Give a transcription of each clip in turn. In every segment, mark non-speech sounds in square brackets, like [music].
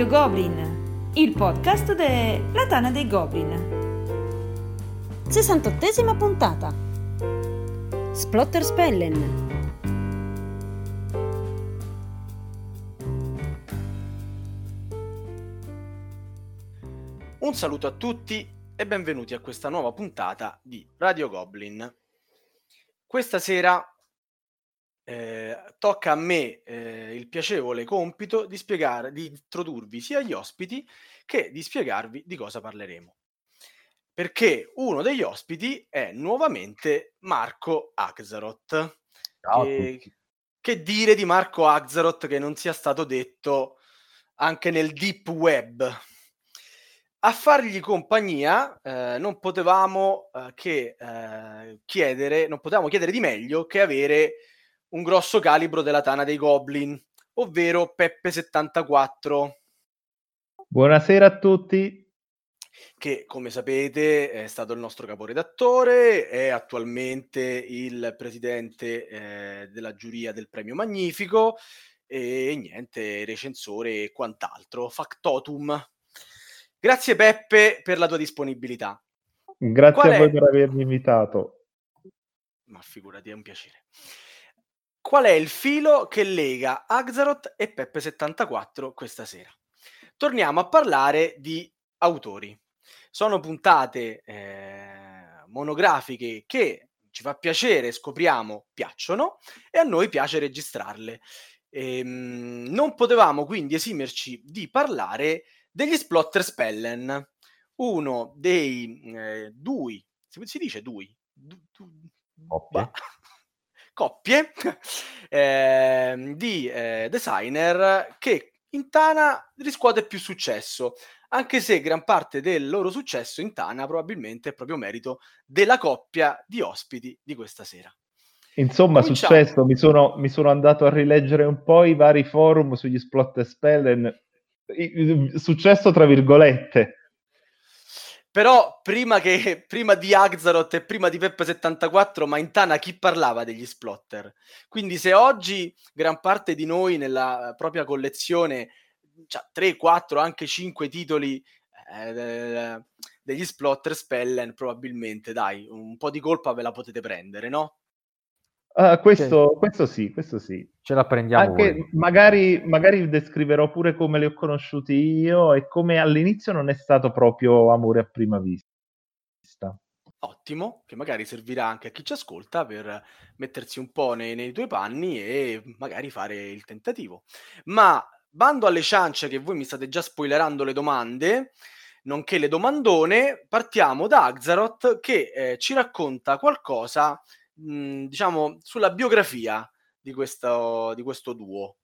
Radio Goblin, il podcast della Tana dei Goblin. 68esima puntata. Splotter Spellen. Un saluto a tutti e benvenuti a questa nuova puntata di Radio Goblin. Questa sera eh, tocca a me eh, il piacevole compito di spiegare, di introdurvi sia gli ospiti che di spiegarvi di cosa parleremo. Perché uno degli ospiti è nuovamente Marco Axaroth. Ciao che, che dire di Marco Axaroth che non sia stato detto anche nel deep web? A fargli compagnia eh, non potevamo eh, che eh, chiedere, non potevamo chiedere di meglio che avere un grosso calibro della tana dei Goblin, ovvero Peppe 74. Buonasera a tutti. Che come sapete è stato il nostro caporedattore, è attualmente il presidente eh, della giuria del premio Magnifico e niente, recensore e quant'altro. Factotum. Grazie Peppe per la tua disponibilità. Grazie Qual a voi è... per avermi invitato. Ma figurati, è un piacere. Qual è il filo che lega Axaroth e Peppe74 questa sera? Torniamo a parlare di autori. Sono puntate eh, monografiche che ci fa piacere, scopriamo, piacciono e a noi piace registrarle. Ehm, non potevamo quindi esimerci di parlare degli Splotter Spellen, uno dei eh, due, si dice due? Du, du, Coppie. Coppie [laughs] eh, di eh, designer che in Tana riscuote più successo, anche se gran parte del loro successo in Tana probabilmente è proprio merito della coppia di ospiti di questa sera. Insomma, Cominciamo. successo, mi sono, mi sono, andato a rileggere un po' i vari forum sugli Splot Spellen successo tra virgolette. Però prima, che, prima di Axaroth e prima di Peppe74, ma in Tana chi parlava degli splotter? Quindi se oggi gran parte di noi nella propria collezione cioè 3, 4, anche 5 titoli eh, degli splotter spellen, probabilmente dai, un po' di colpa ve la potete prendere, no? Uh, questo, questo, sì, questo sì. Ce la prendiamo. Anche magari, magari, descriverò pure come li ho conosciuti io e come all'inizio non è stato proprio amore a prima vista. Ottimo, che magari servirà anche a chi ci ascolta per mettersi un po' nei, nei tuoi panni e magari fare il tentativo. Ma bando alle ciance che voi mi state già spoilerando le domande, nonché le domandone, partiamo da Axaroth che eh, ci racconta qualcosa mh, diciamo, sulla biografia di questo, di questo duo.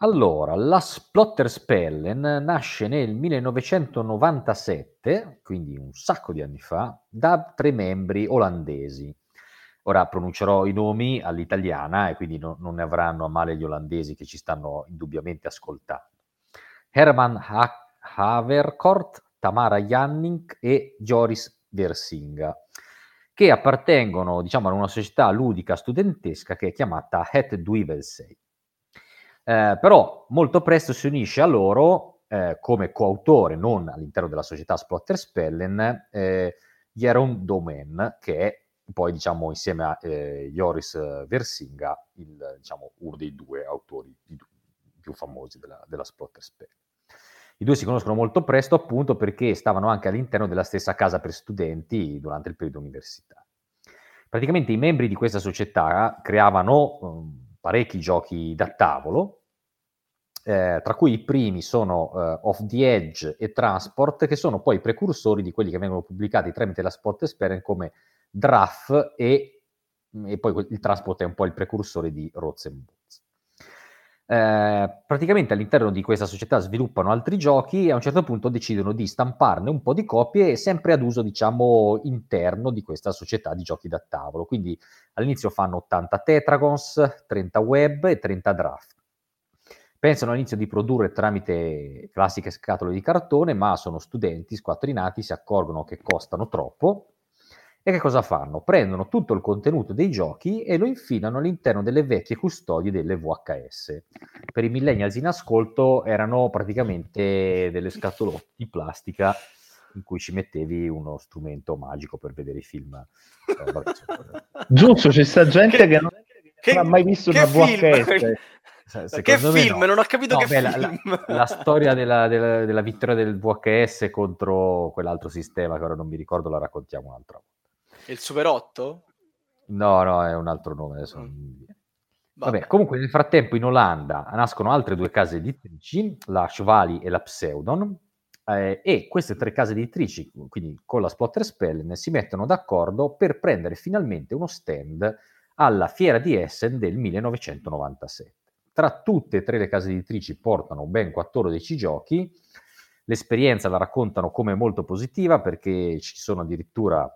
Allora, la Splotter Spellen nasce nel 1997, quindi un sacco di anni fa, da tre membri olandesi. Ora pronuncerò i nomi all'italiana e quindi no, non ne avranno a male gli olandesi che ci stanno indubbiamente ascoltando. Herman ha- Haverkort, Tamara Janning e Joris Versinga che appartengono diciamo, a una società ludica studentesca che è chiamata Het Duivelsei. Eh, però molto presto si unisce a loro eh, come coautore, non all'interno della società Splotter Spellen, eh, Jeroen Domen, che è poi diciamo, insieme a eh, Joris Versinga il, diciamo, uno dei due autori più famosi della, della Splotter. I due si conoscono molto presto appunto perché stavano anche all'interno della stessa casa per studenti durante il periodo universitario. Praticamente i membri di questa società creavano um, parecchi giochi da tavolo, eh, tra cui i primi sono uh, Off the Edge e Transport, che sono poi i precursori di quelli che vengono pubblicati tramite la Spot Experience come Draft e, e, poi il Transport è un po' il precursore di Roz Boots. Eh, praticamente all'interno di questa società sviluppano altri giochi e a un certo punto decidono di stamparne un po' di copie sempre ad uso diciamo interno di questa società di giochi da tavolo. Quindi all'inizio fanno 80 tetragons 30 web e 30 draft. Pensano all'inizio di produrre tramite classiche scatole di cartone ma sono studenti squattrinati si accorgono che costano troppo E che cosa fanno? Prendono tutto il contenuto dei giochi e lo infilano all'interno delle vecchie custodie delle VHS. Per i millennials in ascolto erano praticamente delle scatolotte di plastica in cui ci mettevi uno strumento magico per vedere i film. Eh, [laughs] vabbè, Giusto, c'è sta gente che, che non, che, non, ha mai visto una VHS. Se, che film? No. Non ho capito no, che beh, film. La, la, la storia della, della, della, vittoria del VHS contro quell'altro sistema che ora non mi ricordo, la raccontiamo un'altra volta. Il Super 8? No, no, è un altro nome. Adesso mm. Vabbè. Vabbè, comunque nel frattempo in Olanda nascono altre due case editrici, la Chevali e la Pseudon, eh, e queste tre case editrici, quindi con la Splotter Spellen, si mettono d'accordo per prendere finalmente uno stand alla fiera di Essen del 1997. Tra tutte e tre le case editrici portano ben 14 giochi, l'esperienza la raccontano come molto positiva perché ci sono addirittura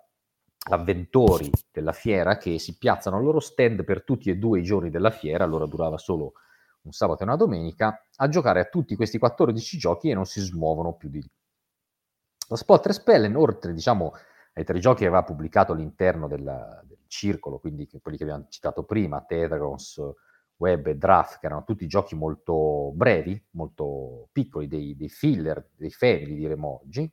avventori della fiera che si piazzano al loro stand per tutti e due i giorni della fiera, allora durava solo un sabato e una domenica, a giocare a tutti questi 14 giochi e non si smuovono più di lì. La Spotter Spellen, oltre diciamo, ai tre giochi che aveva pubblicato all'interno della, del circolo, quindi quelli che abbiamo citato prima, Tedragons, Web e Draft, che erano tutti giochi molto brevi, molto piccoli, dei, dei filler, dei family diremo oggi,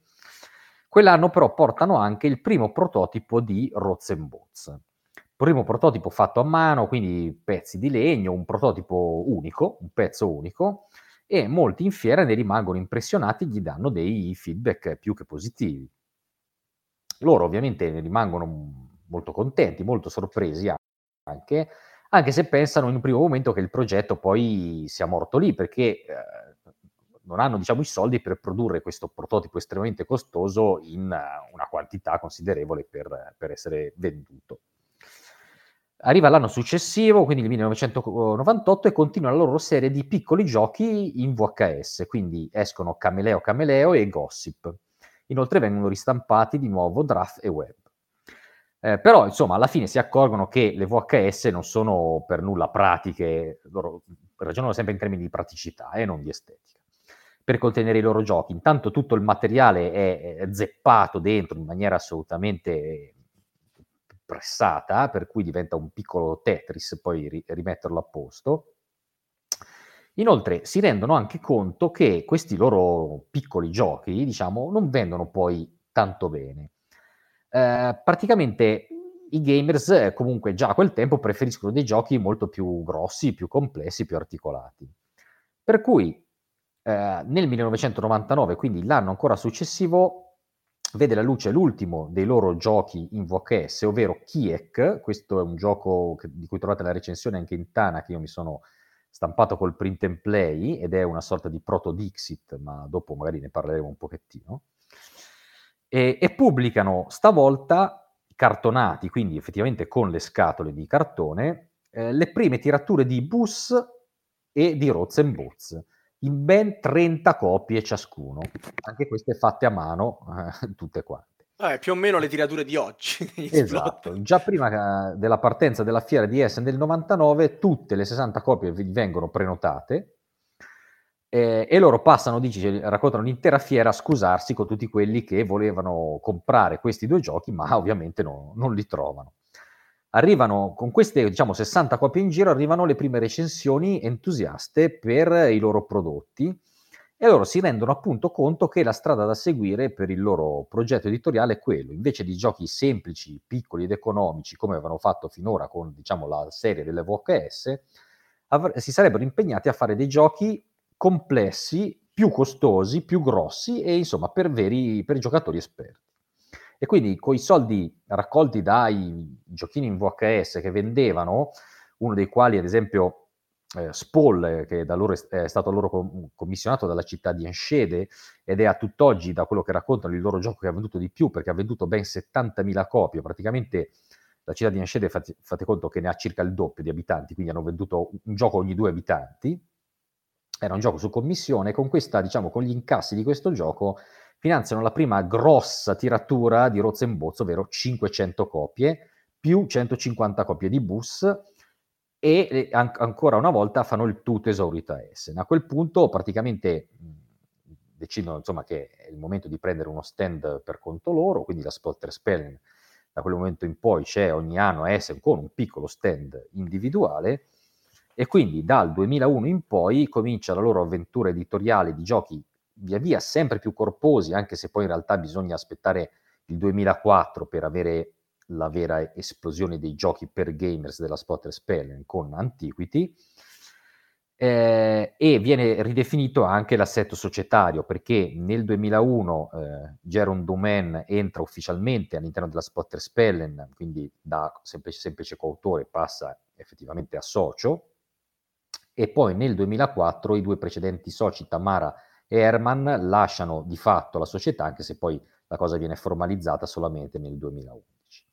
Quell'anno però portano anche il primo prototipo di Rozenbots. Primo prototipo fatto a mano, quindi pezzi di legno, un prototipo unico, un pezzo unico, e molti in fiera ne rimangono impressionati e gli danno dei feedback più che positivi. Loro ovviamente ne rimangono molto contenti, molto sorpresi anche, anche se pensano in un primo momento che il progetto poi sia morto lì, perché eh, non hanno diciamo, i soldi per produrre questo prototipo estremamente costoso in uh, una quantità considerevole per, per, essere venduto. Arriva l'anno successivo, quindi il 1998, e continua la loro serie di piccoli giochi in VHS, quindi escono Cameleo Cameleo e Gossip. Inoltre vengono ristampati di nuovo Draft e Web. Eh, però, insomma, alla fine si accorgono che le VHS non sono per nulla pratiche, loro ragionano sempre in termini di praticità e eh, non di estetica per contenere i loro giochi. Intanto tutto il materiale è, è zeppato dentro in maniera assolutamente pressata, per cui diventa un piccolo Tetris poi ri- rimetterlo a posto. Inoltre si rendono anche conto che questi loro piccoli giochi, diciamo, non vendono poi tanto bene. Eh, praticamente i gamers eh, comunque già a quel tempo preferiscono dei giochi molto più grossi, più complessi, più articolati. Per cui eh, nel 1999, quindi l'anno ancora successivo, vede la luce l'ultimo dei loro giochi in VHS, ovvero Kiek. Questo è un gioco che, di cui trovate la recensione anche in Tana, che io mi sono stampato col print and play, ed è una sorta di proto Dixit, ma dopo magari ne parleremo un pochettino. E, e pubblicano stavolta cartonati, quindi effettivamente con le scatole di cartone, eh, le prime tirature di Bus e di Rozenbots in ben 30 copie ciascuno, anche queste fatte a mano, eh, tutte quante. Eh, più o meno le tirature di oggi. [laughs] esatto, già prima eh, della partenza della fiera di Essen del 99, tutte le 60 copie vengono prenotate eh, e loro passano, dici, raccontano l'intera fiera a scusarsi con tutti quelli che volevano comprare questi due giochi, ma ovviamente no, non li trovano arrivano con queste diciamo 60 copie in giro arrivano le prime recensioni entusiaste per i loro prodotti e loro si rendono appunto conto che la strada da seguire per il loro progetto editoriale è quello, invece di giochi semplici, piccoli ed economici come avevano fatto finora con diciamo la serie delle VHS, avr- si sarebbero impegnati a fare dei giochi complessi, più costosi, più grossi e insomma per, veri, per giocatori esperti. E quindi con i soldi raccolti dai giochini in VHS che vendevano, uno dei quali ad esempio eh, Spall, che è, stato loro com- commissionato dalla città di Enschede ed è a tutt'oggi, da quello che raccontano, il loro gioco che ha venduto di più perché ha venduto ben 70.000 copie, praticamente la città di Enschede fate, fate conto che ne ha circa il doppio di abitanti, quindi hanno venduto un gioco ogni due abitanti, era un gioco su commissione, con questa, diciamo, con gli incassi di questo gioco finanziano la prima grossa tiratura di Rozenbozzo, ovvero 500 copie, più 150 copie di bus, e an- ancora una volta fanno il tutto esaurito a Essen. A quel punto praticamente decidono insomma, che è il momento di prendere uno stand per conto loro, quindi la Spotter Spellen da quel momento in poi c'è ogni anno a Essen con un piccolo stand individuale e quindi dal 2001 in poi comincia la loro avventura editoriale di giochi via via sempre più corposi, anche se poi in realtà bisogna aspettare il 2004 per avere la vera esplosione dei giochi per gamers della Spotter Spellen con Antiquity, eh, e viene ridefinito anche l'assetto societario perché nel 2001 eh, Jaron Domen entra ufficialmente all'interno della Spotter Spellen, quindi da semplice, semplice coautore passa effettivamente a socio, e poi nel 2004 i due precedenti soci Tamara e Herman lasciano di fatto la società, anche se poi la cosa viene formalizzata solamente nel 2011.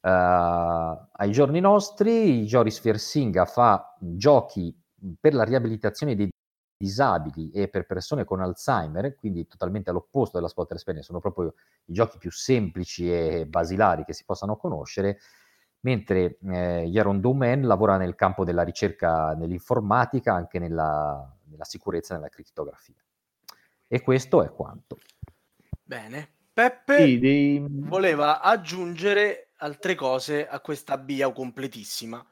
Uh, eh, ai giorni nostri, Joris Fiersinga fa giochi per la riabilitazione dei disabili e per persone con Alzheimer, quindi totalmente all'opposto della Spotter Spaniel, sono proprio i giochi più semplici e basilari che si possano conoscere, mentre eh, Yaron Doumen lavora nel campo della ricerca nell'informatica, anche nella, nella sicurezza e nella criptografia. E questo è quanto. Bene. Peppe sì, dei... voleva aggiungere altre cose a questa bio completissima.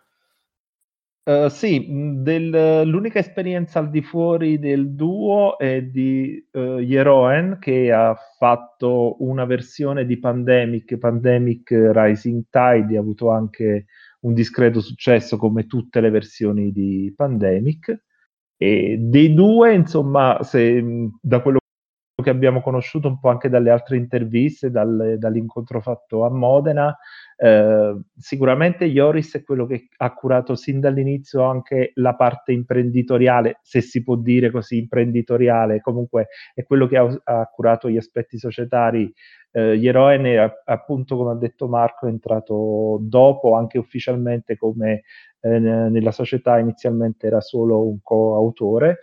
Uh, sì, del, l'unica esperienza al di fuori del duo è di uh, Jeroen che ha fatto una versione di Pandemic, Pandemic Rising Tide, ha avuto anche un discreto successo come tutte le versioni di Pandemic. E dei due, insomma, se, da quello che abbiamo conosciuto un po' anche dalle altre interviste, dal, dall'incontro fatto a Modena, eh, sicuramente Ioris è quello che ha curato sin dall'inizio anche la parte imprenditoriale, se si può dire così, imprenditoriale, comunque è quello che ha, ha curato gli aspetti societari. Eh, Jeroen appunto, come ha detto Marco, è entrato dopo, anche ufficialmente come eh, nella società inizialmente era solo un coautore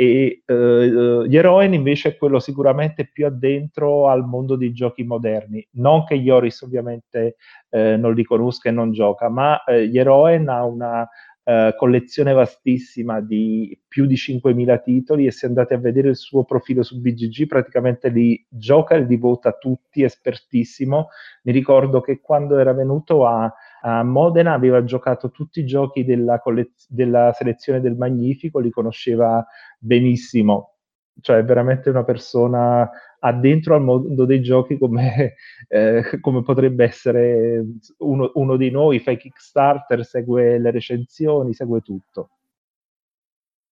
e uh, Jeroen invece è quello sicuramente più addentro al mondo dei giochi moderni. Non che Ioris ovviamente eh, non li conosca e non gioca, ma eh, Jeroen ha una uh, collezione vastissima di più di 5.000 titoli e se andate a vedere il suo profilo su BGG praticamente li gioca e li vota tutti, espertissimo. Mi ricordo che quando era venuto a a Modena aveva giocato tutti i giochi della, collez- della selezione del Magnifico, li conosceva benissimo, cioè è veramente una persona addentro al mondo dei giochi come, [laughs] eh, come potrebbe essere uno, uno, di noi, fa i Kickstarter, segue le recensioni, segue tutto.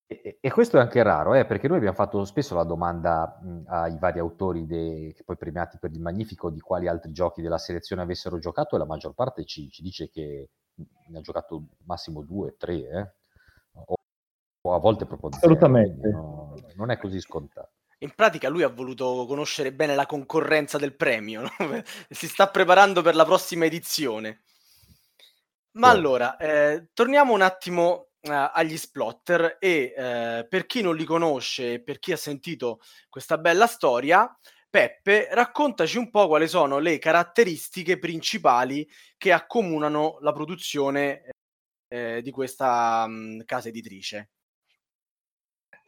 E, e questo è anche raro, eh, perché noi abbiamo fatto spesso la domanda mh, ai vari autori de- che poi premiati per il Magnifico di quali altri giochi della selezione avessero giocato e la maggior parte ci, ci dice che ne ha giocato massimo due, tre, eh? o, o, a volte proprio zero. Assolutamente. No, non è così scontato. In pratica lui ha voluto conoscere bene la concorrenza del premio, no? [laughs] si sta preparando per la prossima edizione. Ma allora, eh, torniamo un attimo agli splotter e uh, per chi non li conosce, per chi ha sentito questa bella storia, Peppe, raccontaci un po' quali sono le caratteristiche principali che accomunano la produzione eh, di questa um, casa editrice.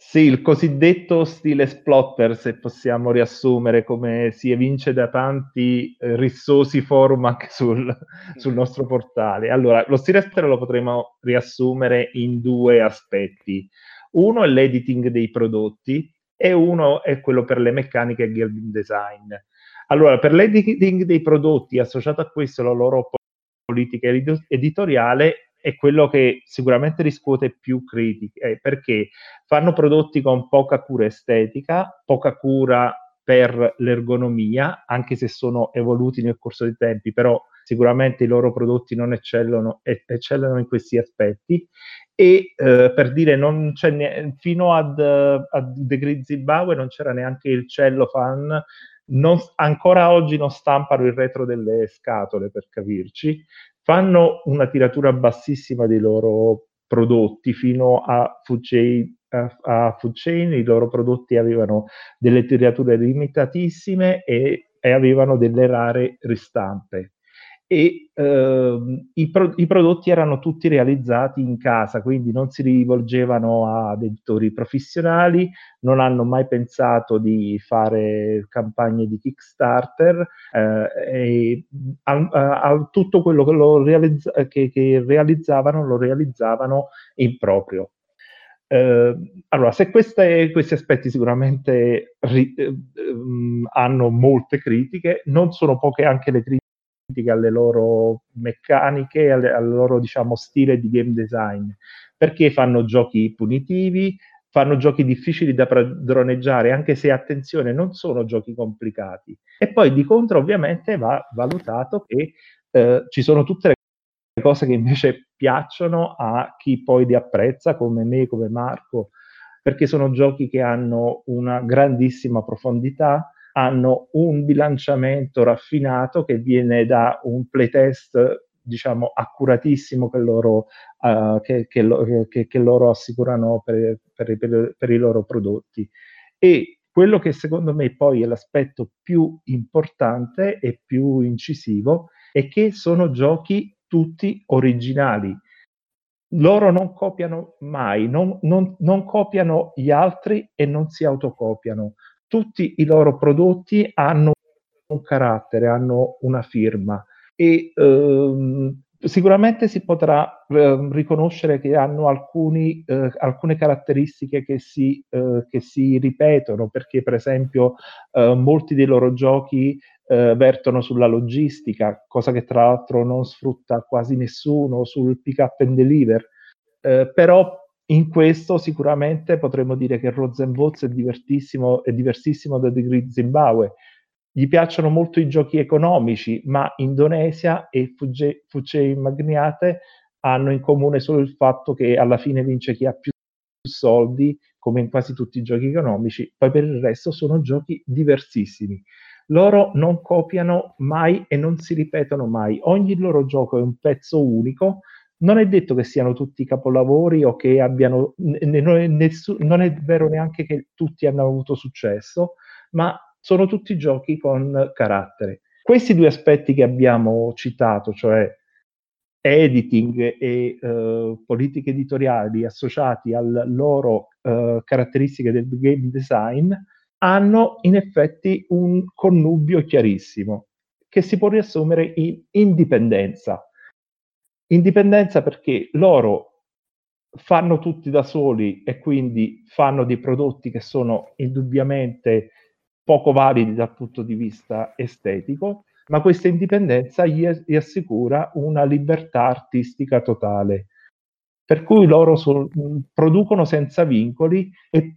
Sì, il cosiddetto stile splotter, se possiamo riassumere, come si evince da tanti eh, rissosi forum [laughs] anche sul, sul, nostro portale. Allora, lo stile splotter lo potremmo riassumere in due aspetti. Uno è l'editing dei prodotti e uno è quello per le meccaniche e building design. Allora, per l'editing dei prodotti, associato a questo la loro politica editoriale, è quello che sicuramente riscuote più critiche, eh, perché fanno prodotti con poca cura estetica, poca cura per l'ergonomia, anche se sono evoluti nel corso dei tempi, però sicuramente i loro prodotti non eccellono, eccellono in questi aspetti. E eh, per dire, non c'è ne- fino ad, ad The Grizzly Bauer non c'era neanche il cellophane, non, ancora oggi non stampano il retro delle scatole per capirci, fanno una tiratura bassissima dei loro prodotti fino a food chain, a, food chain i loro prodotti avevano delle tirature limitatissime e, e avevano delle rare ristampe e eh, i, pro- i, prodotti erano tutti realizzati in casa, quindi non si rivolgevano ad editori professionali, non hanno mai pensato di fare campagne di Kickstarter eh, e a, a, a tutto quello che, realizza- che, che realizzavano lo realizzavano in proprio. Eh, allora, se queste, questi aspetti sicuramente ri, eh, um, hanno molte critiche, non sono poche anche le critiche alle loro meccaniche, alle, al loro diciamo, stile di game design, perché fanno giochi punitivi, fanno giochi difficili da padroneggiare, anche se attenzione, non sono giochi complicati. E poi di contro, ovviamente, va valutato che eh, ci sono tutte le cose che invece piacciono a chi poi li apprezza, come me, come Marco, perché sono giochi che hanno una grandissima profondità, hanno un bilanciamento raffinato che viene da un playtest diciamo accuratissimo che loro, uh, che, che, che, che loro assicurano per, per, per, per, i loro prodotti. E quello che secondo me poi è l'aspetto più importante e più incisivo è che sono giochi tutti originali. Loro non copiano mai, non, non, non copiano gli altri e non si autocopiano tutti i loro prodotti hanno un carattere, hanno una firma e ehm, sicuramente si potrà eh, riconoscere che hanno alcuni, eh, alcune caratteristiche che si, eh, che si, ripetono, perché per esempio eh, molti dei loro giochi eh, vertono sulla logistica, cosa che tra l'altro non sfrutta quasi nessuno, sul pick up and deliver, eh, però in questo sicuramente potremmo dire che Rosenwolz è, è diversissimo da The Grid Zimbabwe. Gli piacciono molto i giochi economici, ma Indonesia e Fugge, Fugge Magniate hanno in comune solo il fatto che alla fine vince chi ha più soldi, come in quasi tutti i giochi economici, poi per il resto sono giochi diversissimi. Loro non copiano mai e non si ripetono mai. Ogni loro gioco è un pezzo unico, non è detto che siano tutti capolavori o che abbiano, nessu, non è vero neanche che tutti hanno avuto successo, ma sono tutti giochi con carattere. Questi due aspetti che abbiamo citato, cioè editing e uh, politiche editoriali associati alle loro uh, caratteristiche del game design, hanno in effetti un connubio chiarissimo che si può riassumere in indipendenza Indipendenza perché loro fanno tutti da soli e quindi fanno dei prodotti che sono indubbiamente poco validi dal punto di vista estetico, ma questa indipendenza gli, gli assicura una libertà artistica totale. Per cui loro so, producono senza vincoli e eh,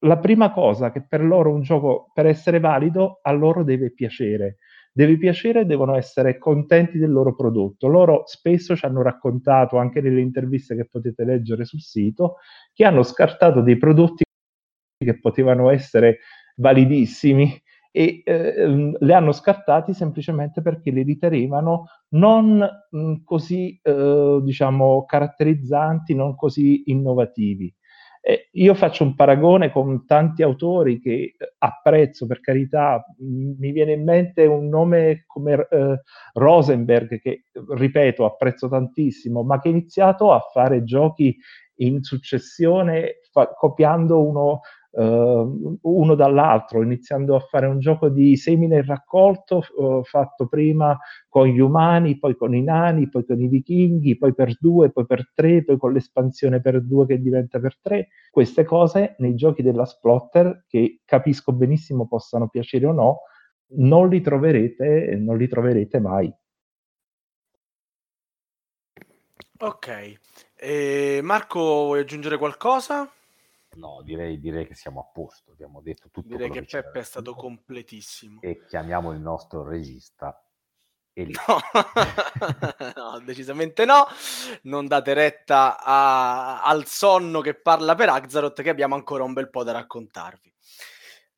la prima cosa che per loro un gioco, per essere valido, a loro deve piacere deve piacere e devono essere contenti del loro prodotto. Loro spesso ci hanno raccontato, anche nelle interviste che potete leggere sul sito, che hanno scartato dei prodotti che potevano essere validissimi e eh, li hanno scartati semplicemente perché li ritenevano non mh, così, eh, diciamo, caratterizzanti, non così innovativi. Eh, io faccio un paragone con tanti autori che eh, apprezzo, per carità, mi viene in mente un nome come eh, Rosenberg, che ripeto, apprezzo tantissimo, ma che ha iniziato a fare giochi in successione fa- copiando uno uh, uno dall'altro, iniziando a fare un gioco di semine e raccolto uh, fatto prima con gli umani, poi con i nani, poi con i vichinghi, poi per due, poi per tre, poi con l'espansione per due che diventa per tre. Queste cose nei giochi della Splotter, che capisco benissimo possano piacere o no, non li troverete, non li troverete mai. Ok, e Marco, vuoi aggiungere qualcosa? No, direi, direi, che siamo a posto. Abbiamo detto tutto. Direi che, che Peppe è stato completissimo. E chiamiamo il nostro regista. No. [laughs] no, decisamente no. Non date retta a, al sonno che parla per Axaroth, che abbiamo ancora un bel po' da raccontarvi.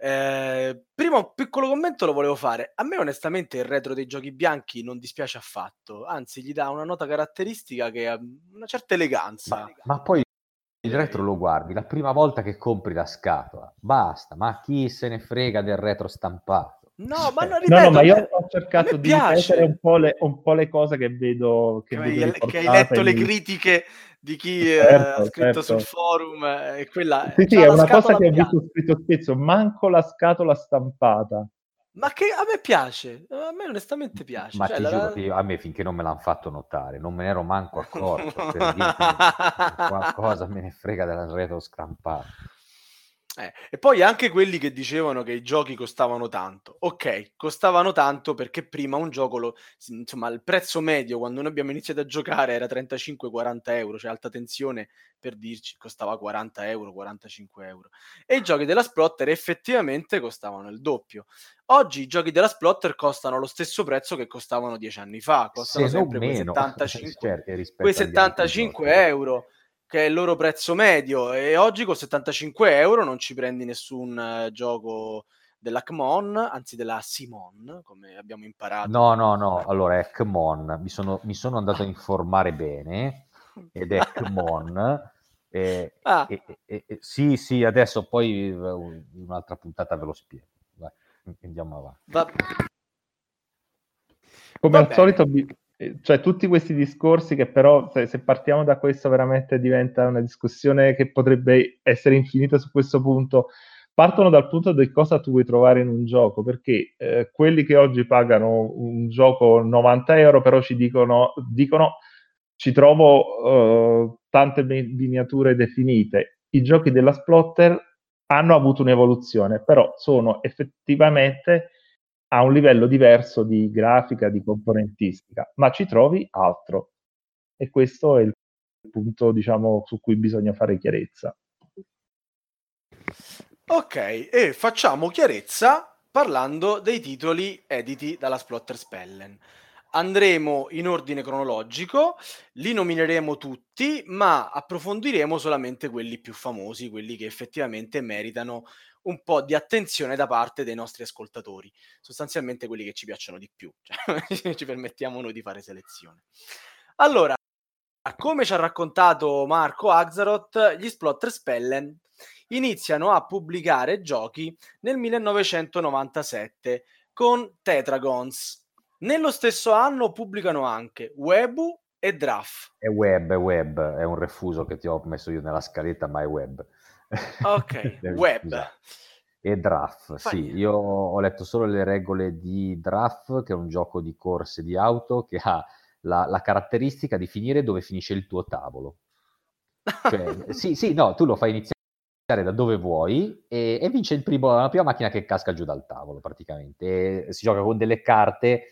Eh, prima un piccolo commento lo volevo fare. A me onestamente il retro dei giochi bianchi non dispiace affatto, anzi gli dà una nota caratteristica che ha una certa eleganza. Ma, ma poi il retro lo guardi la prima volta che compri la scatola, basta, ma chi se ne frega del retro stampato? No, ma non ripeto, no, no, ma io ho cercato di ripetere un po, le, un po' le cose che vedo che, che, che hai letto le critiche di chi certo, ha scritto certo. sul forum e quella sì, sì, è una cosa che ho visto scritto spesso manco la scatola stampata ma che a me piace, a me onestamente piace. Ma cioè, ti la... giuro che io, a me finché non me l'hanno fatto notare, non me ne ero manco accorto. per [laughs] qualcosa me ne frega della retro scampata. Eh, e poi anche quelli che dicevano che i giochi costavano tanto. Ok, costavano tanto perché prima un gioco, lo, insomma, il prezzo medio quando noi abbiamo iniziato a giocare era 35-40 euro, cioè alta tensione per dirci costava 40 euro, 45 euro. E i giochi della Splotter effettivamente costavano il doppio. Oggi i giochi della Splotter costano lo stesso prezzo che costavano dieci anni fa, costano Se sempre quei 75, [laughs] quei 75 euro che è il loro prezzo medio e oggi con 75 euro non ci prendi nessun uh, gioco dell'Acmon, anzi della Simon, come abbiamo imparato. No, no, no, allora è Acmon, mi sono, mi sono andato a informare bene ed è Acmon. [laughs] E, ah. e, e, e, sì, sì, adesso poi in un'altra puntata ve lo spiego. Vai, andiamo avanti. Va... Come Va al bene. solito cioè tutti questi discorsi che però se, se, partiamo da questo veramente diventa una discussione che potrebbe essere infinita su questo punto. Partono dal punto di cosa tu vuoi trovare in un gioco perché eh, quelli che oggi pagano un gioco 90 euro però ci dicono, dicono ci trovo uh, tante miniature definite i giochi della Splotter hanno avuto un'evoluzione però sono effettivamente a un livello diverso di grafica, di componentistica, ma ci trovi altro. E questo è il punto, diciamo, su cui bisogna fare chiarezza. Ok, e facciamo chiarezza parlando dei titoli editi dalla Splotter Spellen. Andremo in ordine cronologico, li nomineremo tutti, ma approfondiremo solamente quelli più famosi, quelli che effettivamente meritano un po' di attenzione da parte dei nostri ascoltatori, sostanzialmente quelli che ci piacciono di più, [laughs] cioè ci permettiamo noi di fare selezione. Allora, come ci ha raccontato Marco Axaroth, gli Splotter Spellen iniziano a pubblicare giochi nel 1997 con Tetragons. Nello stesso anno pubblicano anche Webu e Draff. È web, è web, è un refuso che ti ho messo io nella scaletta, ma è web. Ok, [laughs] web. E Draft, sì, io ho letto solo le regole di Draft, che è un gioco di corse di auto che ha la, la caratteristica di finire dove finisce il tuo tavolo. Cioè, [laughs] sì, sì, no, tu lo fai iniziare da dove vuoi e, e vince il primo, la prima macchina che casca giù dal tavolo praticamente. E si gioca con delle carte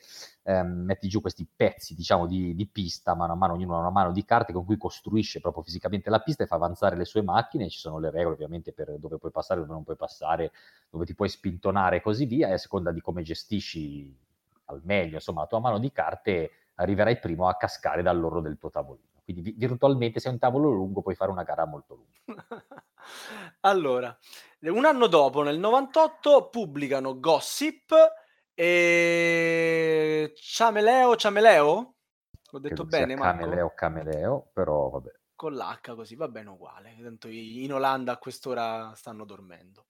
ehm, metti giù questi pezzi, diciamo, di, di, pista, mano a mano, ognuno ha una mano di carte con cui costruisce proprio fisicamente la pista e fa avanzare le sue macchine. Ci sono le regole ovviamente per dove puoi passare, dove non puoi passare, dove ti puoi spintonare e così via, e a seconda di come gestisci al meglio, insomma, la tua mano di carte, arriverai primo a cascare dall'orlo del tuo tavolino. Quindi virtualmente se è un tavolo lungo puoi fare una gara molto lunga. [laughs] allora, un anno dopo, nel 98, pubblicano Gossip e Ciameleo, Ciameleo? Ho detto bene, Marco? Cameleo, Cameleo, però vabbè. Con l'H così, va bene uguale. Tanto in Olanda a quest'ora stanno dormendo.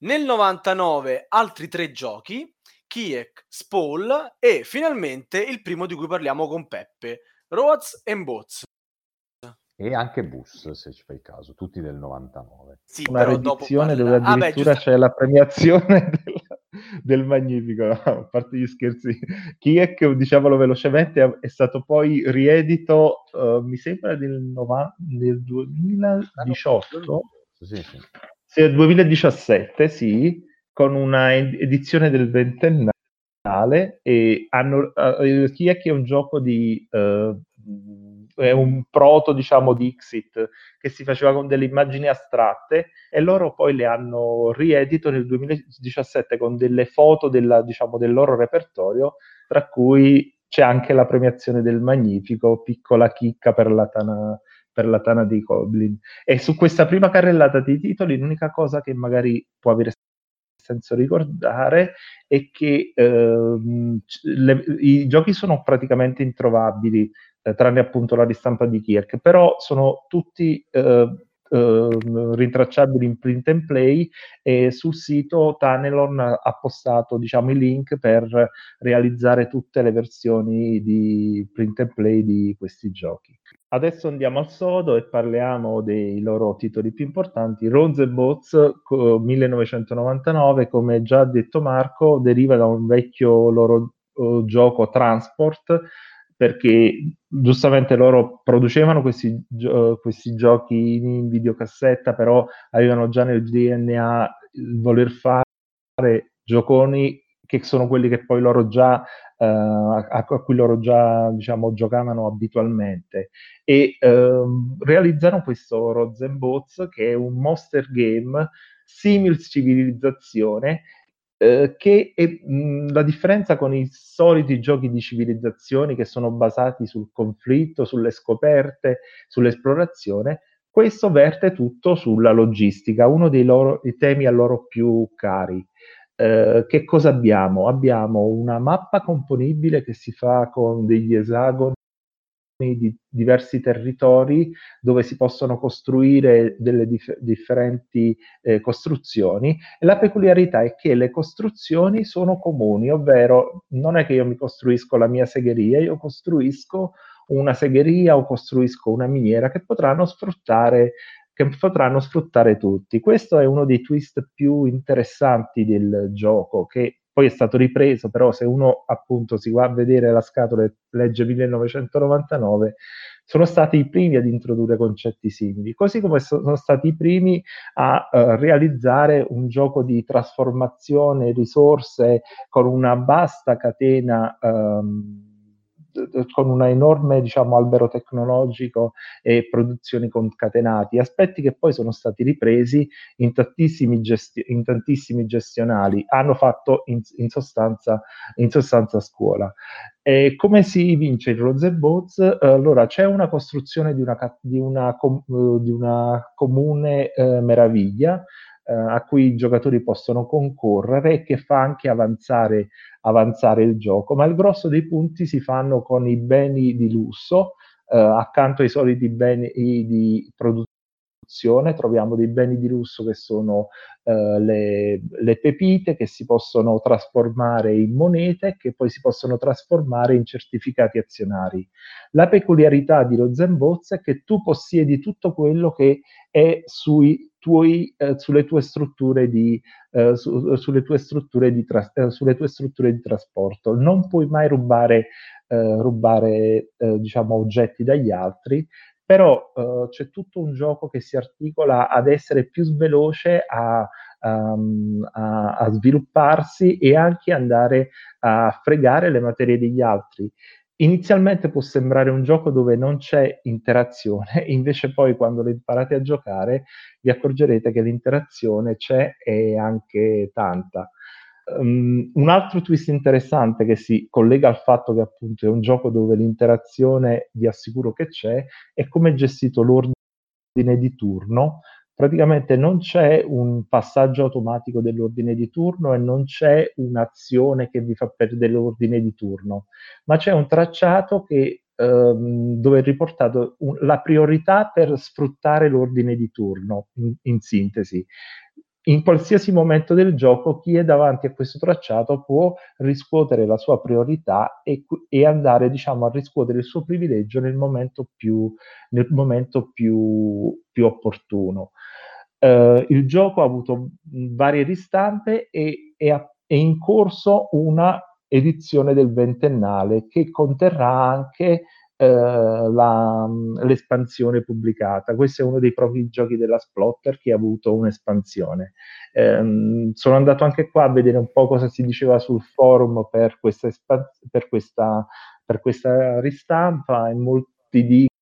Nel 99 altri tre giochi, Kiek, Spall e finalmente il primo di cui parliamo con Peppe, Roads and Boats. E anche Bus, se ci fai caso, tutti del 99. Sì, Una riedizione dove addirittura ah, beh, c'è la premiazione [laughs] del, del Magnifico, a parte gli scherzi. Kiek, diciamolo velocemente, è stato poi riedito, uh, mi sembra, nel, nova- nel 2018. Sì, sì. sì, 2017, sì, con una edizione del ventennale e hanno, uh, Kiek è un gioco di... Uh, è un proto, diciamo, di Exit che si faceva con delle immagini astratte e loro poi le hanno riedito nel 2017 con delle foto della, diciamo, del loro repertorio, tra cui c'è anche la premiazione del Magnifico, piccola chicca per la Tana, per la Tana dei Goblin. E su questa prima carrellata di titoli l'unica cosa che magari può avere senso ricordare è che eh, le, i giochi sono praticamente introvabili eh, tranne appunto la ristampa di Kirk, però sono tutti eh, eh, rintracciabili in print and play e sul sito Tanelon ha postato diciamo, i link per realizzare tutte le versioni di print and play di questi giochi. Adesso andiamo al sodo e parliamo dei loro titoli più importanti. Rose Boats 1999, come già detto Marco, deriva da un vecchio loro uh, gioco Transport perché giustamente loro producevano questi, gio- questi giochi in videocassetta, però avevano già nel DNA il voler fare gioconi che sono quelli che poi loro già Uh, a, cui loro già diciamo, giocavano abitualmente. E uh, realizzano questo Rosenbots che è un monster game simil civilizzazione eh, che è mh, la differenza con i soliti giochi di civilizzazioni che sono basati sul conflitto, sulle scoperte, sull'esplorazione, questo verte tutto sulla logistica, uno dei, loro, dei temi a loro più cari. Eh, che cosa abbiamo? Abbiamo una mappa componibile che si fa con degli esagoni di diversi territori dove si possono costruire delle dif- differenti eh, costruzioni e la peculiarità è che le costruzioni sono comuni, ovvero non è che io mi costruisco la mia segheria, io costruisco una segheria o costruisco una miniera che potranno sfruttare che potranno sfruttare tutti. Questo è uno dei twist più interessanti del gioco, che poi è stato ripreso, però se uno appunto si va a vedere la scatola e legge 1999, sono stati i primi ad introdurre concetti simili, così come sono stati i primi a uh, realizzare un gioco di trasformazione risorse con una vasta catena um, con un enorme diciamo, albero tecnologico e produzioni concatenati, aspetti che poi sono stati ripresi in tantissimi, gesti- in tantissimi gestionali, hanno fatto in, in, sostanza, in sostanza scuola. E come si vince il Rose Boats? Allora, c'è una costruzione di una, di una, com- di una comune eh, meraviglia, eh, a cui i giocatori possono concorrere e che fa anche avanzare, avanzare, il gioco, ma il grosso dei punti si fanno con i beni di lusso, eh, accanto ai soliti beni di produzione troviamo dei beni di lusso che sono eh, le, le, pepite che si possono trasformare in monete che poi si possono trasformare in certificati azionari. La peculiarità di Rosenboz è che tu possiedi tutto quello che è sui tuoi, eh, sulle tue strutture di, eh, su, sulle tue strutture di tra, eh, sulle tue strutture di trasporto. Non puoi mai rubare, eh, rubare eh, diciamo, oggetti dagli altri, però c'è tutto un gioco che si articola ad essere più veloce a, um, a, a, svilupparsi e anche andare a fregare le materie degli altri. Inizialmente può sembrare un gioco dove non c'è interazione, [laughs] invece poi quando lo imparate a giocare vi accorgerete che l'interazione c'è e anche tanta. Um, un altro twist interessante che si collega al fatto che appunto è un gioco dove l'interazione vi assicuro che c'è è come è gestito l'ordine di turno praticamente non c'è un passaggio automatico dell'ordine di turno e non c'è un'azione che vi fa perdere l'ordine di turno, ma c'è un tracciato che, ehm, dove è riportato un, la priorità per sfruttare l'ordine di turno, in, in sintesi in qualsiasi momento del gioco chi è davanti a questo tracciato può riscuotere la sua priorità e, e andare diciamo, a riscuotere il suo privilegio nel momento più, nel momento più, più opportuno. Uh, il gioco ha avuto varie ristampe e è, è in corso una edizione del ventennale che conterrà anche Uh, la, l'espansione pubblicata. Questo è uno dei propri giochi della Splotter che ha avuto un'espansione. Um, sono andato anche qua a vedere un po' cosa si diceva sul forum per questa, per questa, per questa ristampa e molti dicono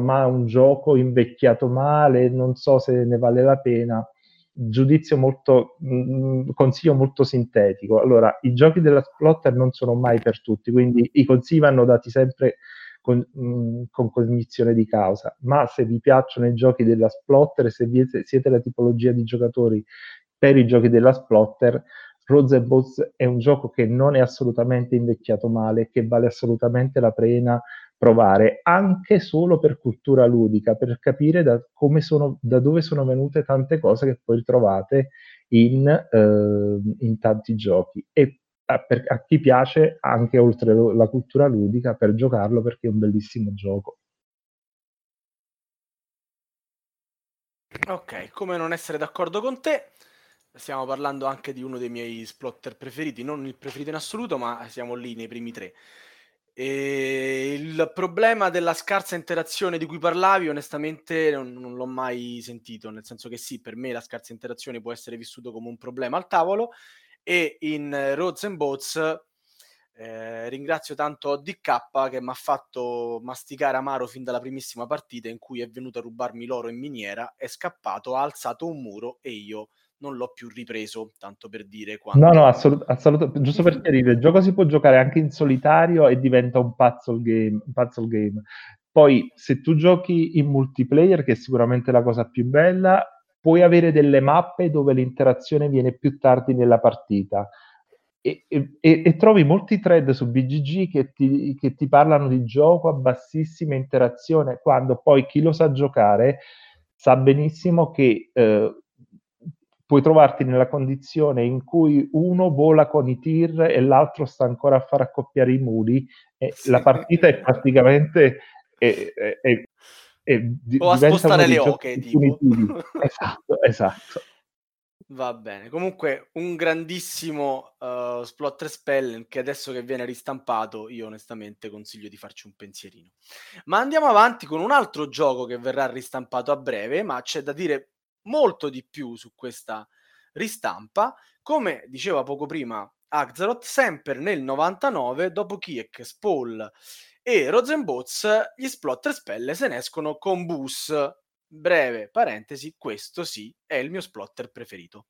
ma è un gioco invecchiato male, non so se ne vale la pena. Giudizio molto, mh, mm, consiglio molto sintetico. Allora, i giochi della Splotter non sono mai per tutti, quindi i consigli vanno dati sempre con, mm, con, cognizione di causa. Ma se vi piacciono i giochi della Splotter, se siete, la tipologia di giocatori per i giochi della Splotter, Rose and è un gioco che non è assolutamente invecchiato male, che vale assolutamente la pena provare anche solo per cultura ludica, per capire da, sono, da dove sono venute tante cose che poi trovate in, eh, in tanti giochi. E a, per, a chi piace anche oltre la cultura ludica per giocarlo perché è un bellissimo gioco. Ok, come non essere d'accordo con te? Stiamo parlando anche di uno dei miei splotter preferiti, non il preferito in assoluto, ma siamo lì nei primi tre. E il problema della scarsa interazione di cui parlavi, onestamente, non, non, l'ho mai sentito, nel senso che sì, per me la scarsa interazione può essere vissuto come un problema al tavolo, e in Roads and Boats eh, ringrazio tanto DK che mi ha fatto masticare amaro fin dalla primissima partita in cui è venuto a rubarmi l'oro in miniera, è scappato, ha alzato un muro e io non l'ho più ripreso, tanto per dire quando... No, no, assolut- assolutamente, giusto per chiarire, il gioco si può giocare anche in solitario e diventa un puzzle game. Puzzle game. Poi, se tu giochi in multiplayer, che è sicuramente la cosa più bella, puoi avere delle mappe dove l'interazione viene più tardi nella partita. E, e, e, trovi molti thread su BGG che ti, che ti, parlano di gioco a bassissima interazione, quando poi chi lo sa giocare sa benissimo che eh, puoi trovarti nella condizione in cui uno vola con i tir e l'altro sta ancora a far accoppiare i muri e sì. la partita è praticamente è, è, è, o a spostare le oche tipo. [laughs] esatto, esatto Va bene, comunque un grandissimo uh, Splotter Spell che adesso che viene ristampato io onestamente consiglio di farci un pensierino. Ma andiamo avanti con un altro gioco che verrà ristampato a breve, ma c'è da dire molto di più su questa ristampa. Come diceva poco prima Axaroth, sempre nel 99, dopo Kiek, Spall e Rosenbots, gli Splotter Spell se ne escono con Bus. Breve parentesi, questo sì è il mio Splotter preferito.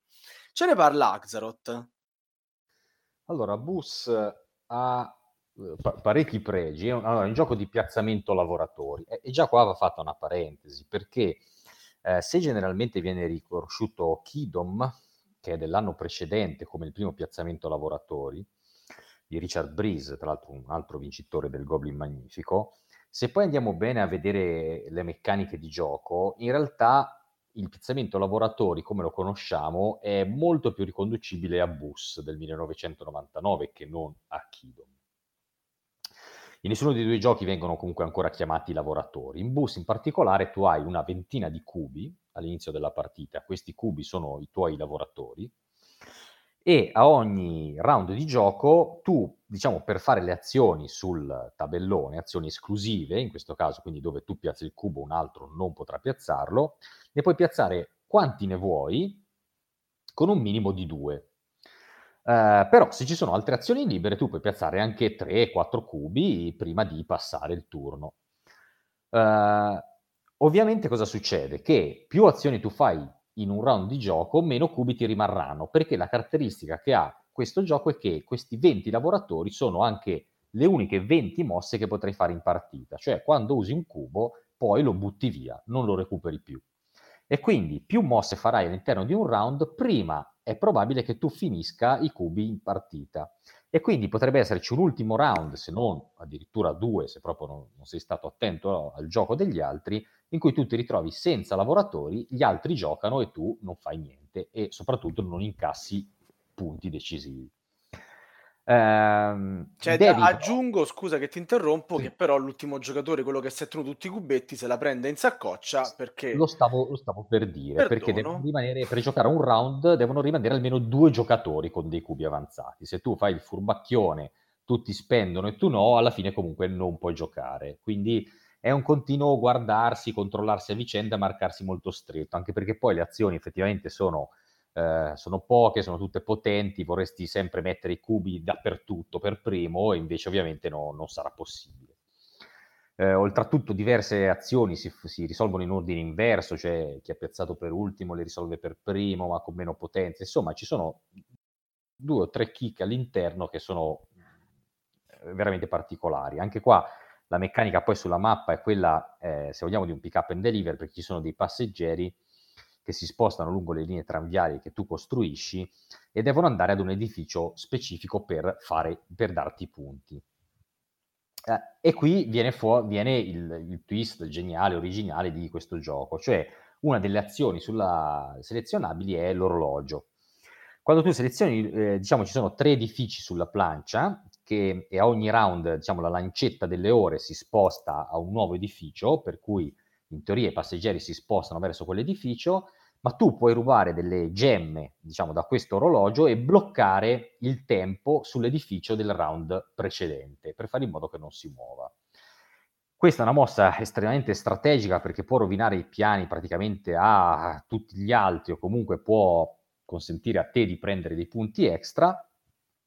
Ce ne parla Axaroth. Allora, Bus ha eh, parecchi pregi, è un, allora, un, gioco di piazzamento lavoratori e, già qua va fatta una parentesi perché eh, se generalmente viene riconosciuto Kidom, che è dell'anno precedente come il primo piazzamento lavoratori, di Richard Breeze, tra l'altro un altro vincitore del Goblin Magnifico, se poi andiamo bene a vedere le meccaniche di gioco, in realtà il piazzamento lavoratori come lo conosciamo è molto più riconducibile a Bus del 1999 che non a Kidom. In nessuno dei due giochi vengono comunque ancora chiamati lavoratori. In Bus in particolare tu hai una ventina di cubi all'inizio della partita, questi cubi sono i tuoi lavoratori e a ogni round di gioco tu, diciamo, per fare le azioni sul tabellone, azioni esclusive, in questo caso quindi dove tu piazzi il cubo un altro non potrà piazzarlo, ne puoi piazzare quanti ne vuoi con un minimo di due. Uh, però se ci sono altre azioni libere tu puoi piazzare anche 3-4 cubi prima di passare il turno. Uh, ovviamente cosa succede? Che più azioni tu fai in un round di gioco, meno cubi ti rimarranno, perché la caratteristica che ha questo gioco è che questi 20 lavoratori sono anche le uniche 20 mosse che potrai fare in partita, cioè quando usi un cubo poi lo butti via, non lo recuperi più. E quindi più mosse farai all'interno di un round, prima è probabile che tu finisca i cubi in partita. E quindi potrebbe esserci un ultimo round, se non addirittura due, se proprio non, non sei stato attento al gioco degli altri, in cui tu ti ritrovi senza lavoratori, gli altri giocano e tu non fai niente e soprattutto non incassi punti decisivi. Ehm, cioè, devi... aggiungo, scusa che ti interrompo, sì. che però l'ultimo giocatore, quello che si è tenuto tutti i cubetti, se la prende in saccoccia perché... Lo stavo, lo stavo per dire, Perdono. perché rimanere, per giocare un round devono rimanere almeno due giocatori con dei cubi avanzati. Se tu fai il furbacchione, tutti spendono e tu no, alla fine comunque non puoi giocare. Quindi è un continuo guardarsi, controllarsi a vicenda, marcarsi molto stretto, anche perché poi le azioni effettivamente sono eh, sono poche, sono tutte potenti, vorresti sempre mettere i cubi dappertutto per primo, invece ovviamente no, non sarà possibile. Eh, oltretutto diverse azioni si, si, risolvono in ordine inverso, cioè chi ha piazzato per ultimo le risolve per primo, ma con meno potenza. Insomma, ci sono due o tre kick all'interno che sono eh, veramente particolari. Anche qua la meccanica poi sulla mappa è quella, eh, se vogliamo, di un pick up and deliver, perché ci sono dei passeggeri che si spostano lungo le linee tranviarie che tu costruisci e devono andare ad un edificio specifico per, fare, per darti punti. Eh, e qui viene, fu- viene il, il, twist geniale, originale di questo gioco, cioè una delle azioni sulla selezionabili è l'orologio. Quando tu selezioni, eh, diciamo, ci sono tre edifici sulla plancia che, e a ogni round, diciamo, la lancetta delle ore si sposta a un nuovo edificio, per cui in teoria i passeggeri si spostano verso quell'edificio, ma tu puoi rubare delle gemme, diciamo, da questo orologio e bloccare il tempo sull'edificio del round precedente per fare in modo che non si muova. Questa è una mossa estremamente strategica perché può rovinare i piani praticamente a tutti gli altri o comunque può consentire a te di prendere dei punti extra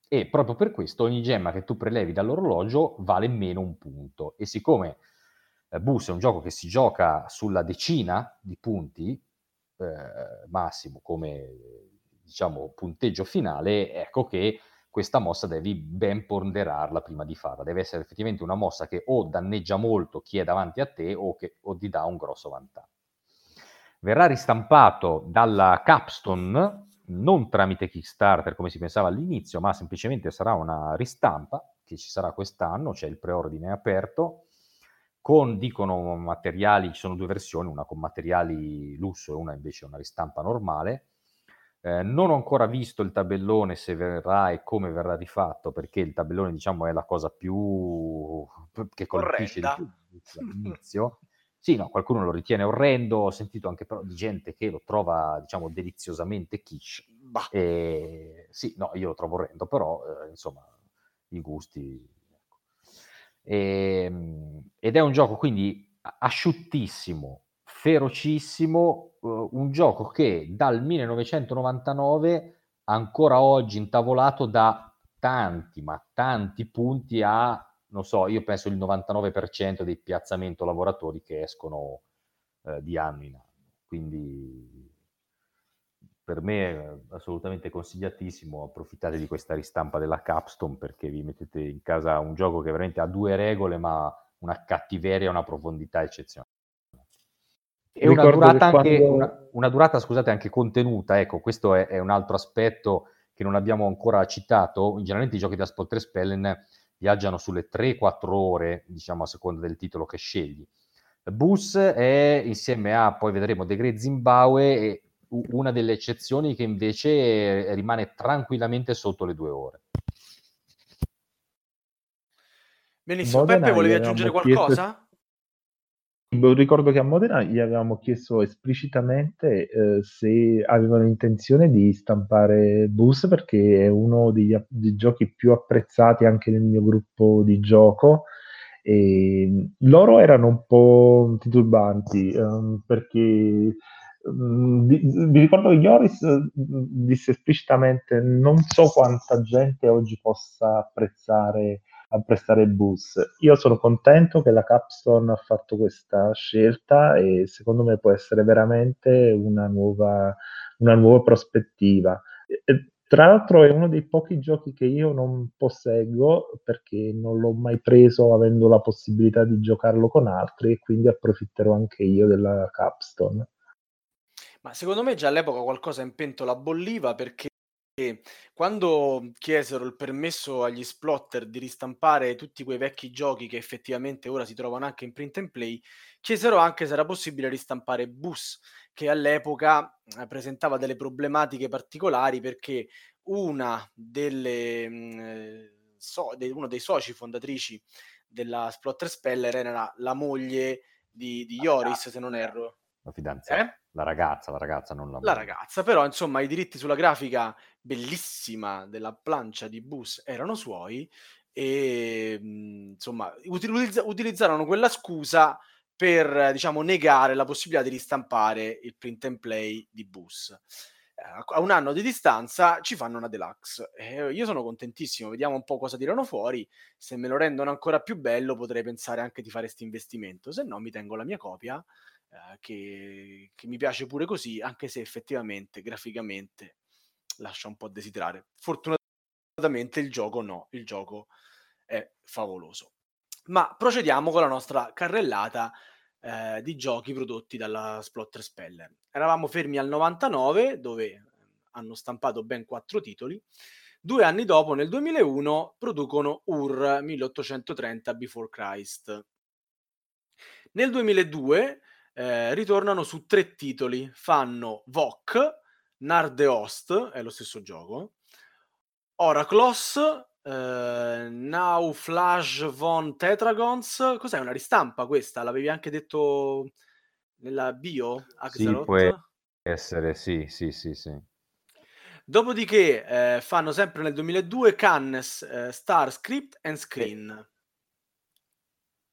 e proprio per questo ogni gemma che tu prelevi dall'orologio vale meno un punto e siccome eh, Bus è un gioco che si gioca sulla decina di punti eh, massimo come diciamo punteggio finale, ecco che questa mossa devi ben ponderarla prima di farla. Deve essere effettivamente una mossa che o danneggia molto chi è davanti a te o che o ti dà un grosso vantaggio. Verrà ristampato dalla Capstone non tramite Kickstarter come si pensava all'inizio, ma semplicemente sarà una ristampa che ci sarà quest'anno, c'è il preordine aperto con, dicono, materiali, ci sono due versioni, una con materiali lusso e una invece una ristampa normale. Eh, non ho ancora visto il tabellone se verrà e come verrà rifatto, perché il tabellone, diciamo, è la cosa più che colpisce Orrenda. di più [laughs] all'inizio. Sì, no, qualcuno lo ritiene orrendo, ho sentito anche però di gente che lo trova, diciamo, deliziosamente kitsch. E, sì, no, io lo trovo orrendo, però, eh, insomma, i gusti e, ehm, ed è un gioco quindi asciuttissimo, ferocissimo, uh, un gioco che dal 1999 ancora oggi intavolato da tanti, ma tanti punti a, non so, io penso il 99% dei piazzamento lavoratori che escono uh, di anno in anno. Quindi per me è assolutamente consigliatissimo, approfittate di questa ristampa della Capstone perché vi mettete in casa un gioco che veramente ha due regole ma una cattiveria e una profondità eccezionale. E una durata, anche, quando... una, una durata, scusate, anche contenuta, ecco, questo è, è, un altro aspetto che non abbiamo ancora citato. Generalmente i giochi da Spot 3 Spellen viaggiano sulle 3-4 ore, diciamo a seconda del titolo che scegli. Bus è insieme a, poi vedremo, The Great Zimbabwe, una delle eccezioni che invece rimane tranquillamente sotto le due ore. Benissimo, Modena Peppe volevi aggiungere qualcosa? Chiesto... Ricordo che a Modena gli avevamo chiesto esplicitamente eh, se avevano intenzione di stampare Bus perché è uno degli, dei giochi più apprezzati anche nel mio gruppo di gioco e loro erano un po' titubanti um, perché Mm, vi ricordo che Ioris mm, disse esplicitamente non so quanta gente oggi possa apprezzare, apprezzare il bus. Io sono contento che la Capstone ha fatto questa scelta e secondo me può essere veramente una nuova, una nuova prospettiva. E, tra l'altro è uno dei pochi giochi che io non posseggo perché non l'ho mai preso avendo la possibilità di giocarlo con altri e quindi approfitterò anche io della Capstone. Ma secondo me già all'epoca qualcosa in pentola bolliva perché quando chiesero il permesso agli splotter di ristampare tutti quei vecchi giochi che effettivamente ora si trovano anche in print and play, chiesero anche se era possibile ristampare Bus, che all'epoca eh, presentava delle problematiche particolari perché una delle, mm, so, de, uno dei soci fondatrici della Splotter Speller era la moglie di, di Ioris, se non erro. La fidanzata. Eh? La ragazza, la ragazza, non la La ragazza, però insomma i diritti sulla grafica bellissima della plancia di Bus erano suoi e insomma utilizza- utilizzarono quella scusa per diciamo negare la possibilità di ristampare il print and play di Bus. a un anno di distanza ci fanno una deluxe. E io sono contentissimo, vediamo un po' cosa tirano fuori. Se me lo rendono ancora più bello, potrei pensare anche di fare questo investimento. Se no, mi tengo la mia copia eh, che, che mi piace pure così, anche se effettivamente graficamente lascia un po' a desiderare. Fortunatamente il gioco no, il gioco è favoloso. Ma procediamo con la nostra carrellata eh, di giochi prodotti dalla Splotter Speller. Eravamo fermi al 99, dove hanno stampato ben quattro titoli. Due anni dopo, nel 2001, producono Ur 1830 Before Christ. Nel 2002 eh, ritornano su tre titoli, fanno Vok, Nardeost, è lo stesso gioco, Oraclos, eh, Now Flash von Tetragons, cos'è una ristampa questa? L'avevi anche detto nella bio, Axelot? Sì, può essere, sì, sì, sì, sì. Dopodiché eh, fanno sempre nel 2002 Cannes, eh, Star Script and Screen.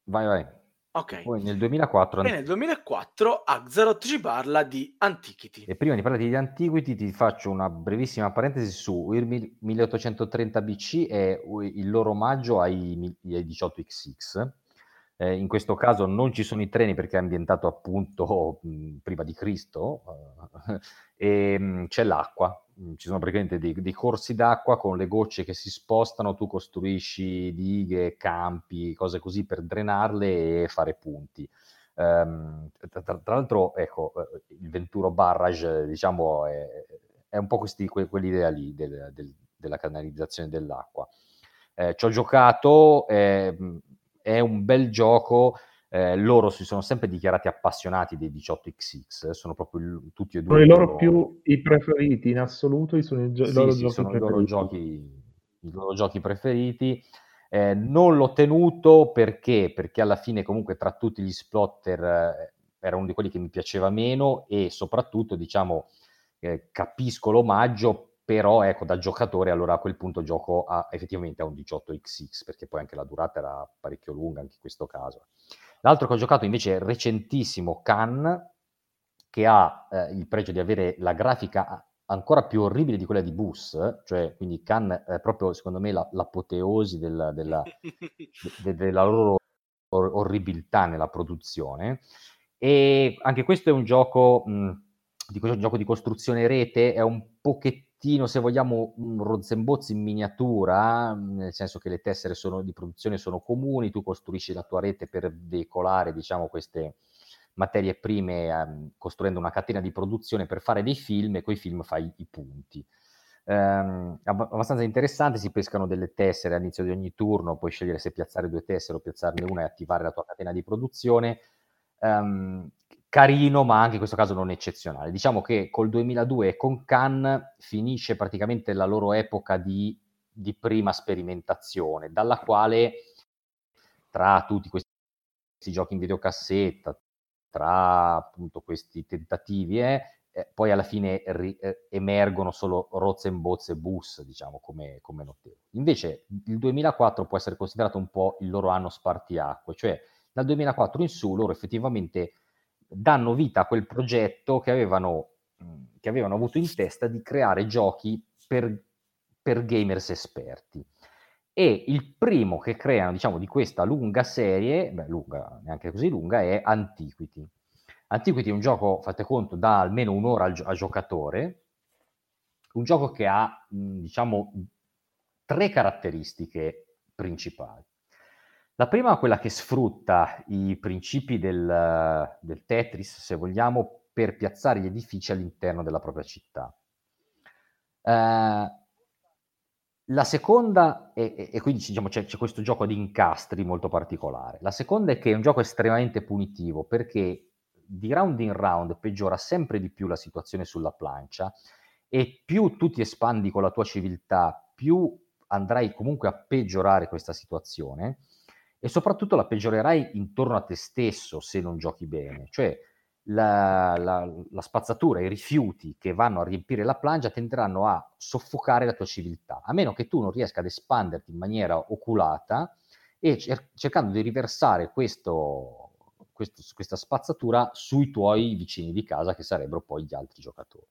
Vai, vai. Ok. Poi nel 2004... E nel 2004 Axaroth ci parla di Antiquity. E prima di parlare di Antiquity ti faccio una brevissima parentesi su il 1830 BC e il loro omaggio ai, ai 18XX. Eh, in questo caso non ci sono i treni perché è ambientato appunto [laughs] mh, prima di Cristo eh, [laughs] e mh, c'è l'acqua, ci sono praticamente dei, dei, corsi d'acqua con le gocce che si spostano, tu costruisci dighe, campi, cose così per drenarle e fare punti. Um, tra, tra, l'altro, ecco, eh, il Venturo Barrage, diciamo, è, è un po' questi, que, quell'idea lì del, del, della canalizzazione dell'acqua. Eh, ci ho giocato, eh, è un bel gioco, eh, loro si sono sempre dichiarati appassionati dei 18XX, sono proprio il, tutti e due. Sono i loro, loro più i preferiti in assoluto, sono i, gio- sì, loro sì, giochi sono preferiti. I loro giochi, i loro giochi preferiti. Eh, non l'ho tenuto perché? Perché alla fine comunque tra tutti gli splotter eh, era uno di quelli che mi piaceva meno e soprattutto diciamo eh, capisco l'omaggio però ecco da giocatore allora a quel punto gioco a, effettivamente a un 18xx perché poi anche la durata era parecchio lunga anche in questo caso L'altro che ho giocato invece è recentissimo, Can, che ha eh, il pregio di avere la grafica ancora più orribile di quella di Bus, cioè quindi Can è proprio secondo me la, l'apoteosi della, della, de, della loro or- orribilità nella produzione. E anche questo è un gioco, mh, di, un gioco di costruzione rete, è un pochettino pochettino, se vogliamo, un rozzembozzi in miniatura, nel senso che le tessere sono, di produzione sono comuni, tu costruisci la tua rete per veicolare, diciamo, queste materie prime, ehm, costruendo una catena di produzione per fare dei film e con i film fai i punti. Um, abbastanza interessante, si pescano delle tessere all'inizio di ogni turno, puoi scegliere se piazzare due tessere o piazzarne una e attivare la tua catena di produzione. Um, carino, ma anche in questo caso non eccezionale. Diciamo che col 2002 e con Cannes finisce praticamente la loro epoca di, di prima sperimentazione, dalla quale tra tutti questi, questi giochi in videocassetta, tra appunto questi tentativi, eh, eh, poi alla fine ri, eh, emergono solo Rozenbozz e Bus, diciamo, come, come notevoli. Invece il 2004 può essere considerato un po' il loro anno spartiacque, cioè dal 2004 in su loro effettivamente danno vita a quel progetto che avevano, che avevano avuto in testa di creare giochi per, per gamers esperti. E il primo che creano, diciamo, di questa lunga serie, beh, lunga, neanche così lunga, è Antiquity. Antiquity è un gioco, fate conto, da almeno un'ora a, a giocatore, un gioco che ha, diciamo, tre caratteristiche principali. La prima è quella che sfrutta i principi del, del Tetris, se vogliamo, per piazzare gli edifici all'interno della propria città. Eh, la seconda, e, e quindi diciamo, c'è, c'è, questo gioco di incastri molto particolare. La seconda è che è un gioco estremamente punitivo perché di round in round peggiora sempre di più la situazione sulla plancia e più tu ti espandi con la tua civiltà, più andrai comunque a peggiorare questa situazione e soprattutto la peggiorerai intorno a te stesso se non giochi bene. Cioè la, la, la, spazzatura, i rifiuti che vanno a riempire la plancia tenderanno a soffocare la tua civiltà, a meno che tu non riesca ad espanderti in maniera oculata e cer- cercando di riversare questo, questo, questa spazzatura sui tuoi vicini di casa, che sarebbero poi gli altri giocatori.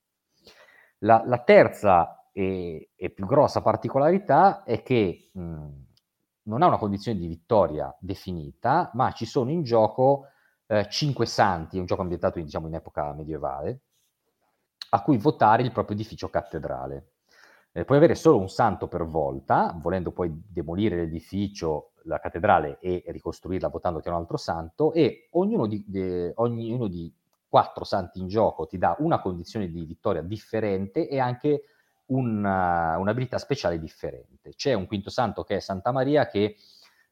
La, la terza e, e, più grossa particolarità è che mh, non ha una condizione di vittoria definita, ma ci sono in gioco eh, cinque santi, un gioco ambientato diciamo, in epoca medievale, a cui votare il proprio edificio cattedrale. Eh, puoi avere solo un santo per volta, volendo poi demolire l'edificio, la cattedrale e ricostruirla votandoti un altro santo, e ognuno di, de, ognuno di quattro santi in gioco ti dà una condizione di vittoria differente e anche una, un'abilità speciale differente. C'è un quinto santo che è Santa Maria che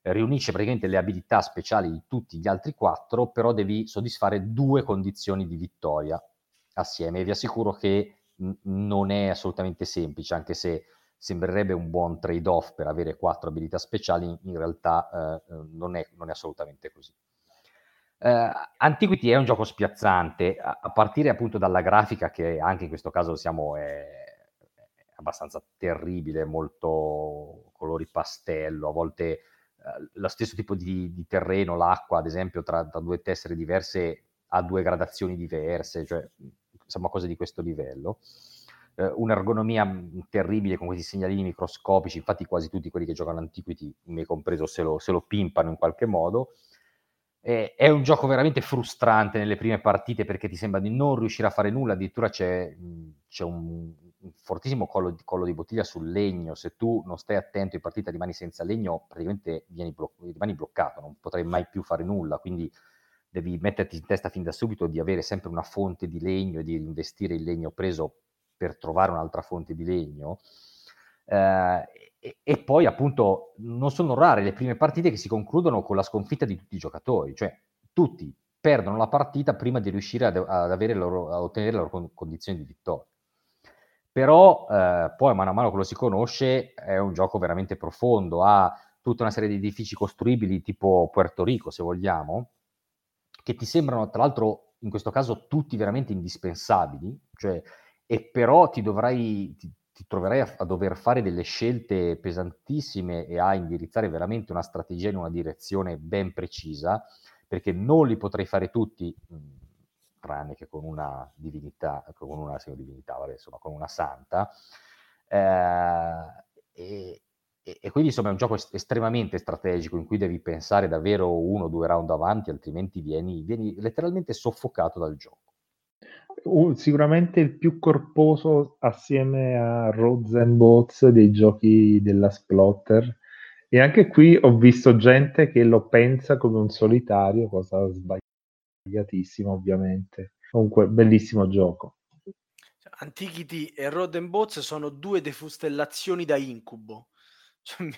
riunisce praticamente le abilità speciali di tutti gli altri quattro, però devi soddisfare due condizioni di vittoria assieme. Vi assicuro che n- non è assolutamente semplice, anche se sembrerebbe un buon trade-off per avere quattro abilità speciali, in realtà eh, non, è, non, è, assolutamente così. Eh, Antiquity è un gioco spiazzante, a, a, partire appunto dalla grafica che anche in questo caso siamo, è abbastanza terribile, molto colori pastello, a volte eh, lo stesso tipo di, di, terreno, l'acqua ad esempio tra, tra due tessere diverse ha due gradazioni diverse, cioè insomma cose di questo livello eh, un'ergonomia mm, terribile con questi segnalini microscopici, infatti quasi tutti quelli che giocano Antiquity, me compreso, se lo, se lo pimpano in qualche modo. Eh, è un gioco veramente frustrante nelle prime partite perché ti sembra di non riuscire a fare nulla, addirittura c'è, c'è un, fortissimo collo, collo, di bottiglia sul legno, se tu non stai attento in partita rimani senza legno, praticamente blo- rimani bloccato, non potrai mai più fare nulla, quindi devi metterti in testa fin da subito di avere sempre una fonte di legno e di investire il legno preso per trovare un'altra fonte di legno. Eh, e, e, poi appunto non sono rare le prime partite che si concludono con la sconfitta di tutti i giocatori, cioè tutti perdono la partita prima di riuscire ad, ad loro, a ottenere le loro condizioni di vittoria. Però eh, poi mano a mano che lo si conosce è un gioco veramente profondo, ha tutta una serie di edifici costruibili tipo Puerto Rico, se vogliamo, che ti sembrano tra l'altro in questo caso tutti veramente indispensabili, cioè e però ti dovrai, ti, ti troverai a, a, dover fare delle scelte pesantissime e a indirizzare veramente una strategia in una direzione ben precisa, perché non li potrei fare tutti, mh, tranne che con una divinità, con una divinità, vabbè, insomma, con una santa. Eh, e, e, quindi insomma è un gioco estremamente strategico in cui devi pensare davvero uno o due round avanti, altrimenti vieni, vieni letteralmente soffocato dal gioco sicuramente il più corposo assieme a Roads and Boats dei giochi della Splotter. E anche qui ho visto gente che lo pensa come un solitario, cosa sbagliatissima ovviamente. Comunque, bellissimo gioco. Antiquity e Road and Boats sono due defustellazioni da incubo. Cioè,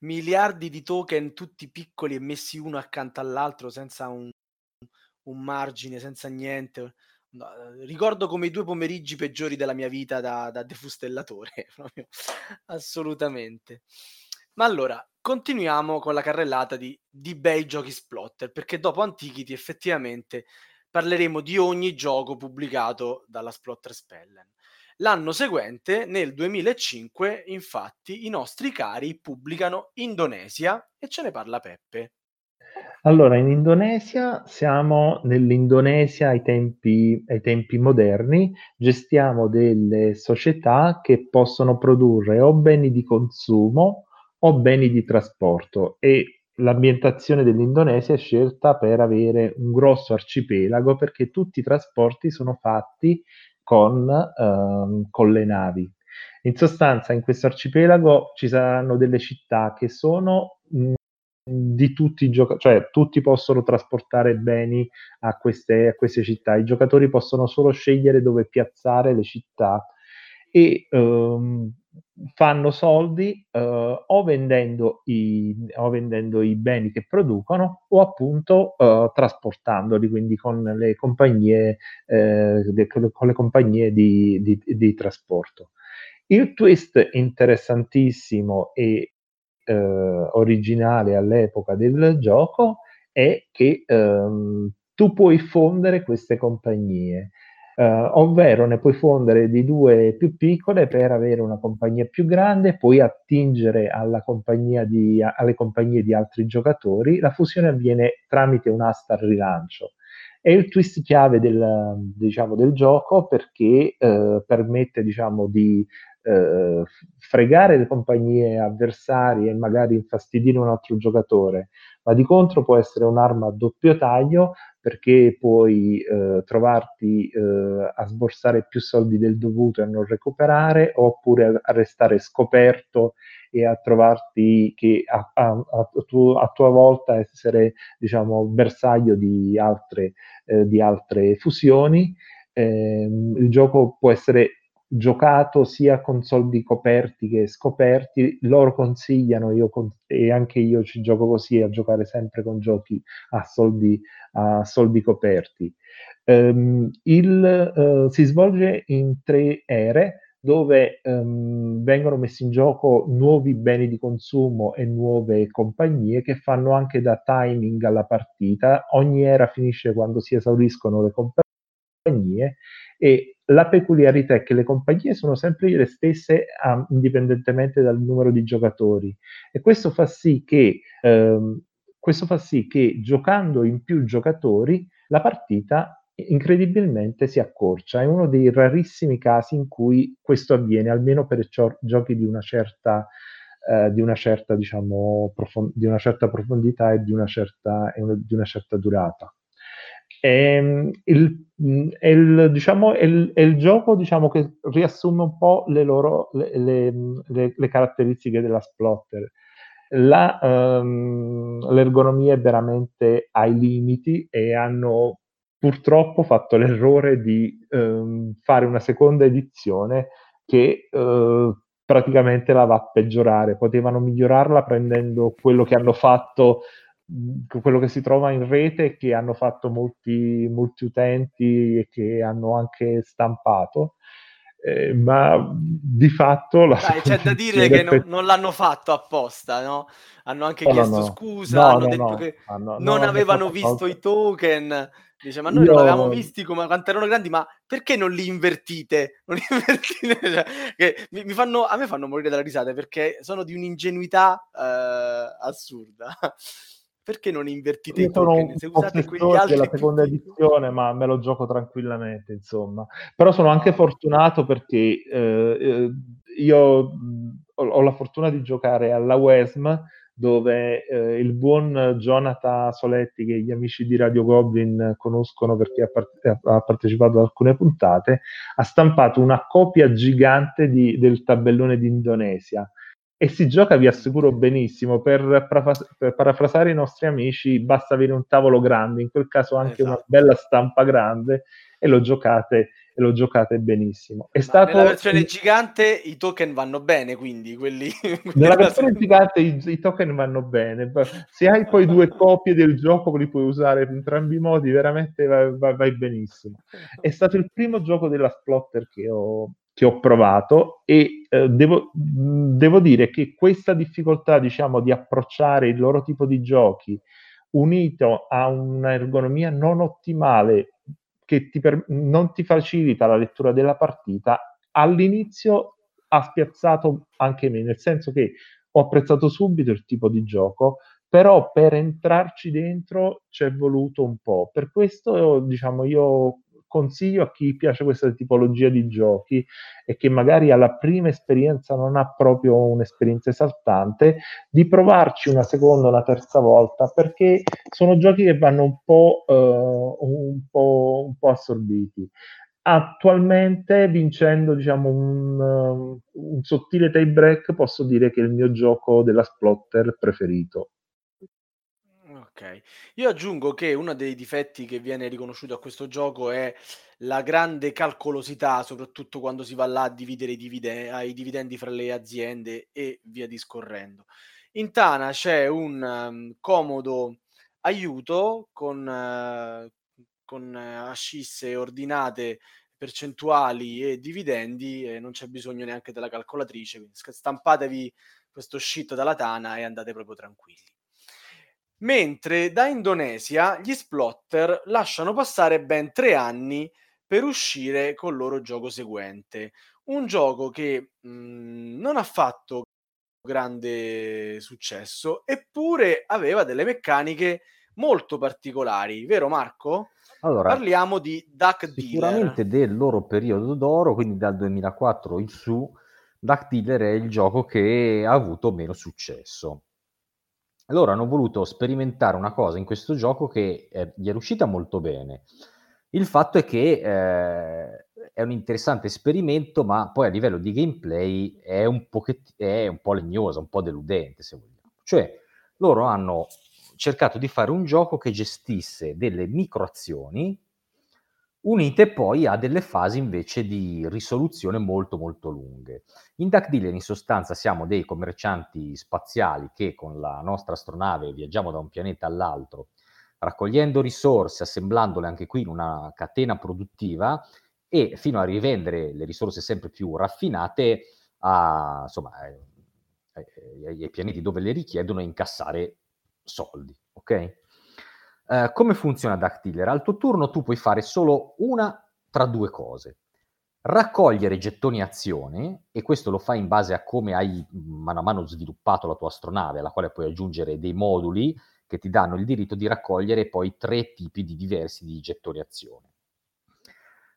miliardi di token tutti piccoli e messi uno accanto all'altro senza un, un margine, senza niente. No, eh, ricordo come i due pomeriggi peggiori della mia vita da, da defustellatore, [laughs] proprio, assolutamente. Ma allora, continuiamo con la carrellata di, di bei giochi splotter, perché dopo Antiquity effettivamente parleremo di ogni gioco pubblicato dalla Splotter Spellen. L'anno seguente, nel 2005, infatti, i nostri cari pubblicano Indonesia e ce ne parla Peppe. Allora, in Indonesia siamo nell'Indonesia ai tempi, ai tempi moderni, gestiamo delle società che possono produrre o beni di consumo o beni di trasporto e l'ambientazione dell'Indonesia è scelta per avere un grosso arcipelago perché tutti i trasporti sono fatti con, ehm, con le navi. In sostanza, in questo arcipelago ci saranno delle città che sono mh, di tutti i giocatori, cioè tutti possono trasportare beni a queste, a queste, città, i giocatori possono solo scegliere dove piazzare le città e um, fanno soldi uh, o, vendendo i, o, vendendo i, beni che producono o appunto uh, trasportandoli, quindi con le compagnie, eh, con le compagnie di, di, di trasporto. Il twist interessantissimo e eh, originale all'epoca del gioco è che ehm, tu puoi fondere queste compagnie, eh, ovvero ne puoi fondere di due più piccole per avere una compagnia più grande, puoi attingere compagnia di, alle compagnie di altri giocatori. La fusione avviene tramite un'asta al rilancio. È il twist chiave del, diciamo, del gioco perché eh, permette diciamo, di eh, fregare le compagnie avversarie e magari infastidire un altro giocatore, ma di contro può essere un'arma a doppio taglio perché puoi eh, trovarti eh, a sborsare più soldi del dovuto e a non recuperare, oppure a, restare scoperto e a trovarti che a, a, a, tu, a tua volta essere diciamo bersaglio di altre, eh, di altre fusioni. Eh, il gioco può essere giocato sia con soldi coperti che scoperti, loro consigliano, io con, e anche io ci gioco così, a giocare sempre con giochi a soldi, a soldi coperti. Um, il, uh, si svolge in tre ere dove um, vengono messi in gioco nuovi beni di consumo e nuove compagnie che fanno anche da timing alla partita. Ogni era finisce quando si esauriscono le compagnie e la peculiarità è che le compagnie sono sempre le stesse um, indipendentemente dal numero di giocatori e questo fa sì che, ehm, questo fa sì che giocando in più giocatori la partita incredibilmente si accorcia. È uno dei rarissimi casi in cui questo avviene, almeno per gio- giochi di una certa, eh, di una certa, diciamo, profond- di una certa profondità e di una certa, di una certa durata. È ehm, il, è il, diciamo, è il, è il gioco diciamo, che riassume un po' le, loro, le, le, le caratteristiche della Splotter. La, um, l'ergonomia è veramente ai limiti e hanno purtroppo fatto l'errore di um, fare una seconda edizione che uh, praticamente la va a peggiorare. Potevano migliorarla prendendo quello che hanno fatto quello che si trova in rete che hanno fatto molti, molti utenti e che hanno anche stampato. Eh, ma di fatto la Dai, c'è da dire che non, non, l'hanno fatto apposta, no? Hanno anche oh, chiesto no, scusa, no, hanno detto che non avevano visto i token. Dice, ma noi Io... non avevamo visti come quanto erano grandi, ma perché non li invertite? [laughs] Non li invertite? Cioè, che mi, mi fanno, a me fanno morire dalla risata perché sono di un'ingenuità eh, assurda perché non invertite Io i token? Se usate quegli altri della seconda tutti... edizione, ma me lo gioco tranquillamente, insomma. Però sono anche fortunato perché eh, eh io ho, la fortuna di giocare alla WESM dove eh, il buon Jonathan Soletti, che gli amici di Radio Goblin conoscono perché ha, part- ha partecipato ad alcune puntate, ha stampato una copia gigante di, del tabellone d'Indonesia e si gioca, vi assicuro benissimo, per, per, parafrasare i nostri amici, basta avere un tavolo grande, in quel caso anche esatto. una bella stampa grande e lo giocate, e lo giocate benissimo. È stato... Nella versione gigante i token vanno bene, quindi quelli... [laughs] Nella versione gigante i, i, token vanno bene, se hai poi due [laughs] copie del gioco li puoi usare in entrambi i modi, veramente vai, vai, vai benissimo. È stato il primo gioco della Splotter che ho, che ho provato e eh, devo, devo, dire che questa difficoltà, diciamo, di approcciare il loro tipo di giochi unito a un'ergonomia non ottimale che ti per, non ti facilita la lettura della partita, all'inizio ha spiazzato anche me, nel senso che ho apprezzato subito il tipo di gioco, però per entrarci dentro ci è voluto un po'. Per questo, diciamo, io consiglio a chi piace questa tipologia di giochi e che magari alla prima esperienza non ha proprio un'esperienza esaltante, di provarci una seconda una terza volta perché sono giochi che vanno un po', uh, un po', un po assorbiti. Attualmente vincendo diciamo un, un, sottile tie break posso dire che è il mio gioco della splotter preferito Ok. Io aggiungo che uno dei difetti che viene riconosciuto a questo gioco è la grande calcolosità, soprattutto quando si va là a dividere i, divide- i dividendi fra le aziende e via discorrendo. In Tana c'è un um, comodo aiuto con, uh, con uh, ascisse ordinate percentuali e dividendi e non c'è bisogno neanche della calcolatrice, quindi stampatevi questo shit dalla Tana e andate proprio tranquilli. Mentre da Indonesia gli Splotter lasciano passare ben tre anni per uscire col loro gioco seguente. Un gioco che mh, mhmm, non ha fatto grande successo, eppure aveva delle meccaniche molto particolari, vero Marco? Allora, Parliamo di Duck Dealer. Sicuramente del loro periodo d'oro, quindi dal 2004 in su, Duck Dealer è il gioco che ha avuto meno successo. Loro hanno voluto sperimentare una cosa in questo gioco che eh, gli è riuscita molto bene. Il fatto è che eh, è un interessante esperimento, ma poi a livello di gameplay è un, è un po' legnosa, un po' deludente, se vogliamo. Cioè, loro hanno cercato di fare un gioco che gestisse delle microazioni unite poi a delle fasi invece di risoluzione molto molto lunghe. In Duck Dealer in sostanza siamo dei commercianti spaziali che con la nostra astronave viaggiamo da un pianeta all'altro, raccogliendo risorse, assemblandole anche qui in una catena produttiva e fino a rivendere le risorse sempre più raffinate a, insomma, ai, ai pianeti dove le richiedono e incassare soldi. Ok? Uh, come funziona Dactyler? Al tuo turno tu puoi fare solo una tra due cose. Raccogliere gettoni azione, e questo lo fai in base a come hai mano a mano sviluppato la tua astronave, alla quale puoi aggiungere dei moduli che ti danno il diritto di raccogliere poi tre tipi di diversi di gettoni azione.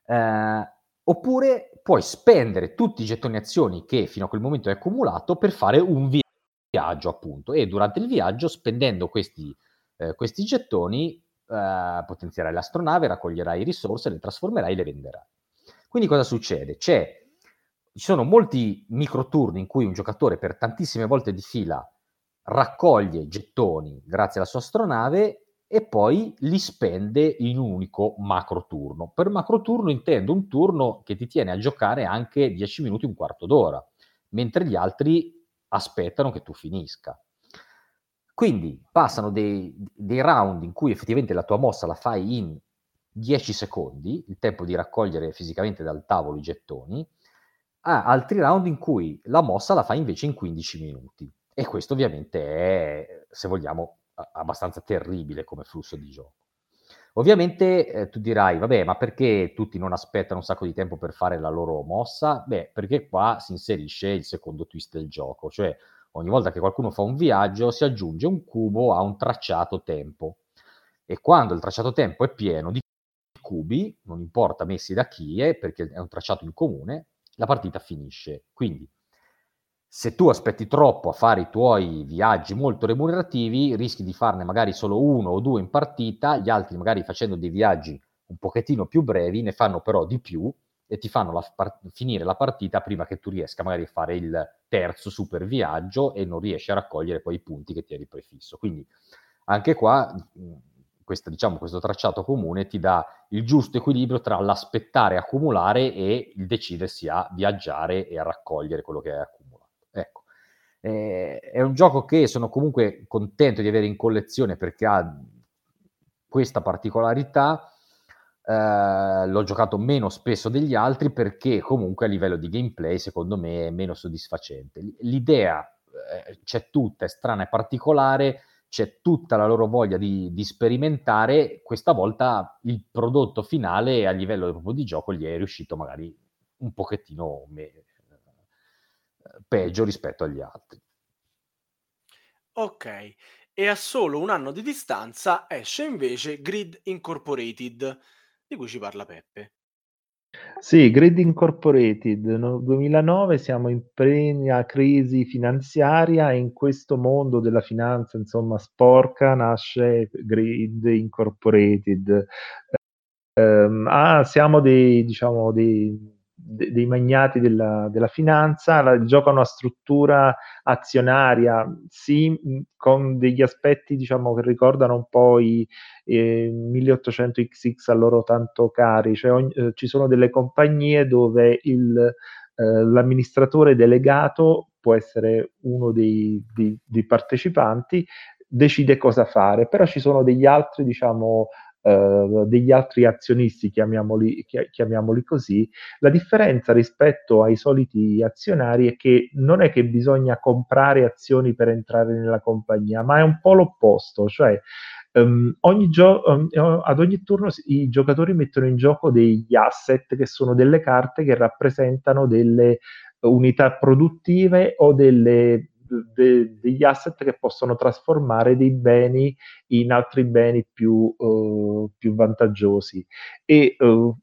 Uh, oppure puoi spendere tutti i gettoni azioni che fino a quel momento hai accumulato per fare un viaggio, appunto, e durante il viaggio, spendendo questi eh, questi gettoni eh, potenzierai l'astronave, raccoglierai risorse, le trasformerai e le venderai. Quindi cosa succede? C'è, ci sono molti microturni in cui un giocatore per tantissime volte di fila raccoglie gettoni grazie alla sua astronave e poi li spende in un unico macro turno. Per macro turno intendo un turno che ti tiene a giocare anche 10 minuti, un quarto d'ora, mentre gli altri aspettano che tu finisca. Quindi passano dei, dei round in cui effettivamente la tua mossa la fai in 10 secondi, il tempo di raccogliere fisicamente dal tavolo i gettoni, a altri round in cui la mossa la fai invece in 15 minuti. E questo ovviamente è, se vogliamo, abbastanza terribile come flusso di gioco. Ovviamente eh, tu dirai, vabbè, ma perché tutti non aspettano un sacco di tempo per fare la loro mossa? Beh, perché qua si inserisce il secondo twist del gioco, cioè ogni volta che qualcuno fa un viaggio si aggiunge un cubo a un tracciato tempo. E quando il tracciato tempo è pieno di cubi, non importa messi da chi è, perché è un tracciato in comune, la partita finisce. Quindi, se tu aspetti troppo a fare i tuoi viaggi molto remunerativi, rischi di farne magari solo uno o due in partita, gli altri magari facendo dei viaggi un pochettino più brevi ne fanno però di più e ti fanno la, par- finire la partita prima che tu riesca magari a fare il terzo super viaggio e non riesci a raccogliere poi i punti che ti eri prefisso. Quindi anche qua questo, diciamo, questo tracciato comune ti dà il giusto equilibrio tra l'aspettare accumulare e il decidersi a viaggiare e a raccogliere quello che hai accumulato. Ecco. Eh, è un gioco che sono comunque contento di avere in collezione perché ha questa particolarità Uh, l'ho giocato meno spesso degli altri perché comunque a livello di gameplay secondo me è meno soddisfacente. L'idea eh, c'è tutta, è strana e particolare, c'è tutta la loro voglia di, di, sperimentare, questa volta il prodotto finale a livello proprio di gioco gli è riuscito magari un pochettino me, eh, peggio rispetto agli altri. Ok, e a solo un anno di distanza esce invece Grid Incorporated di cui ci parla Peppe. Sì, Grid Incorporated, nel 2009 siamo in piena crisi finanziaria e in questo mondo della finanza, insomma, sporca, nasce Grid Incorporated. Eh, ah, siamo dei, diciamo, dei dei magnati della, della finanza, la, giocano a struttura azionaria, sì, con degli aspetti diciamo, che ricordano un po' i eh, 1800XX a loro tanto cari, cioè ogni, eh, ci sono delle compagnie dove il, eh, l'amministratore delegato può essere uno dei, dei, dei partecipanti, decide cosa fare, però ci sono degli altri, diciamo, eh, degli altri azionisti, chiamiamoli, chiamiamoli così, la differenza rispetto ai soliti azionari è che non è che bisogna comprare azioni per entrare nella compagnia, ma è un po' l'opposto, cioè Um, ogni gio- um, ad ogni turno i giocatori mettono in gioco degli asset che sono delle carte che rappresentano delle unità produttive o delle de, degli asset che possono trasformare dei beni in altri beni più, uh, più vantaggiosi. E uh,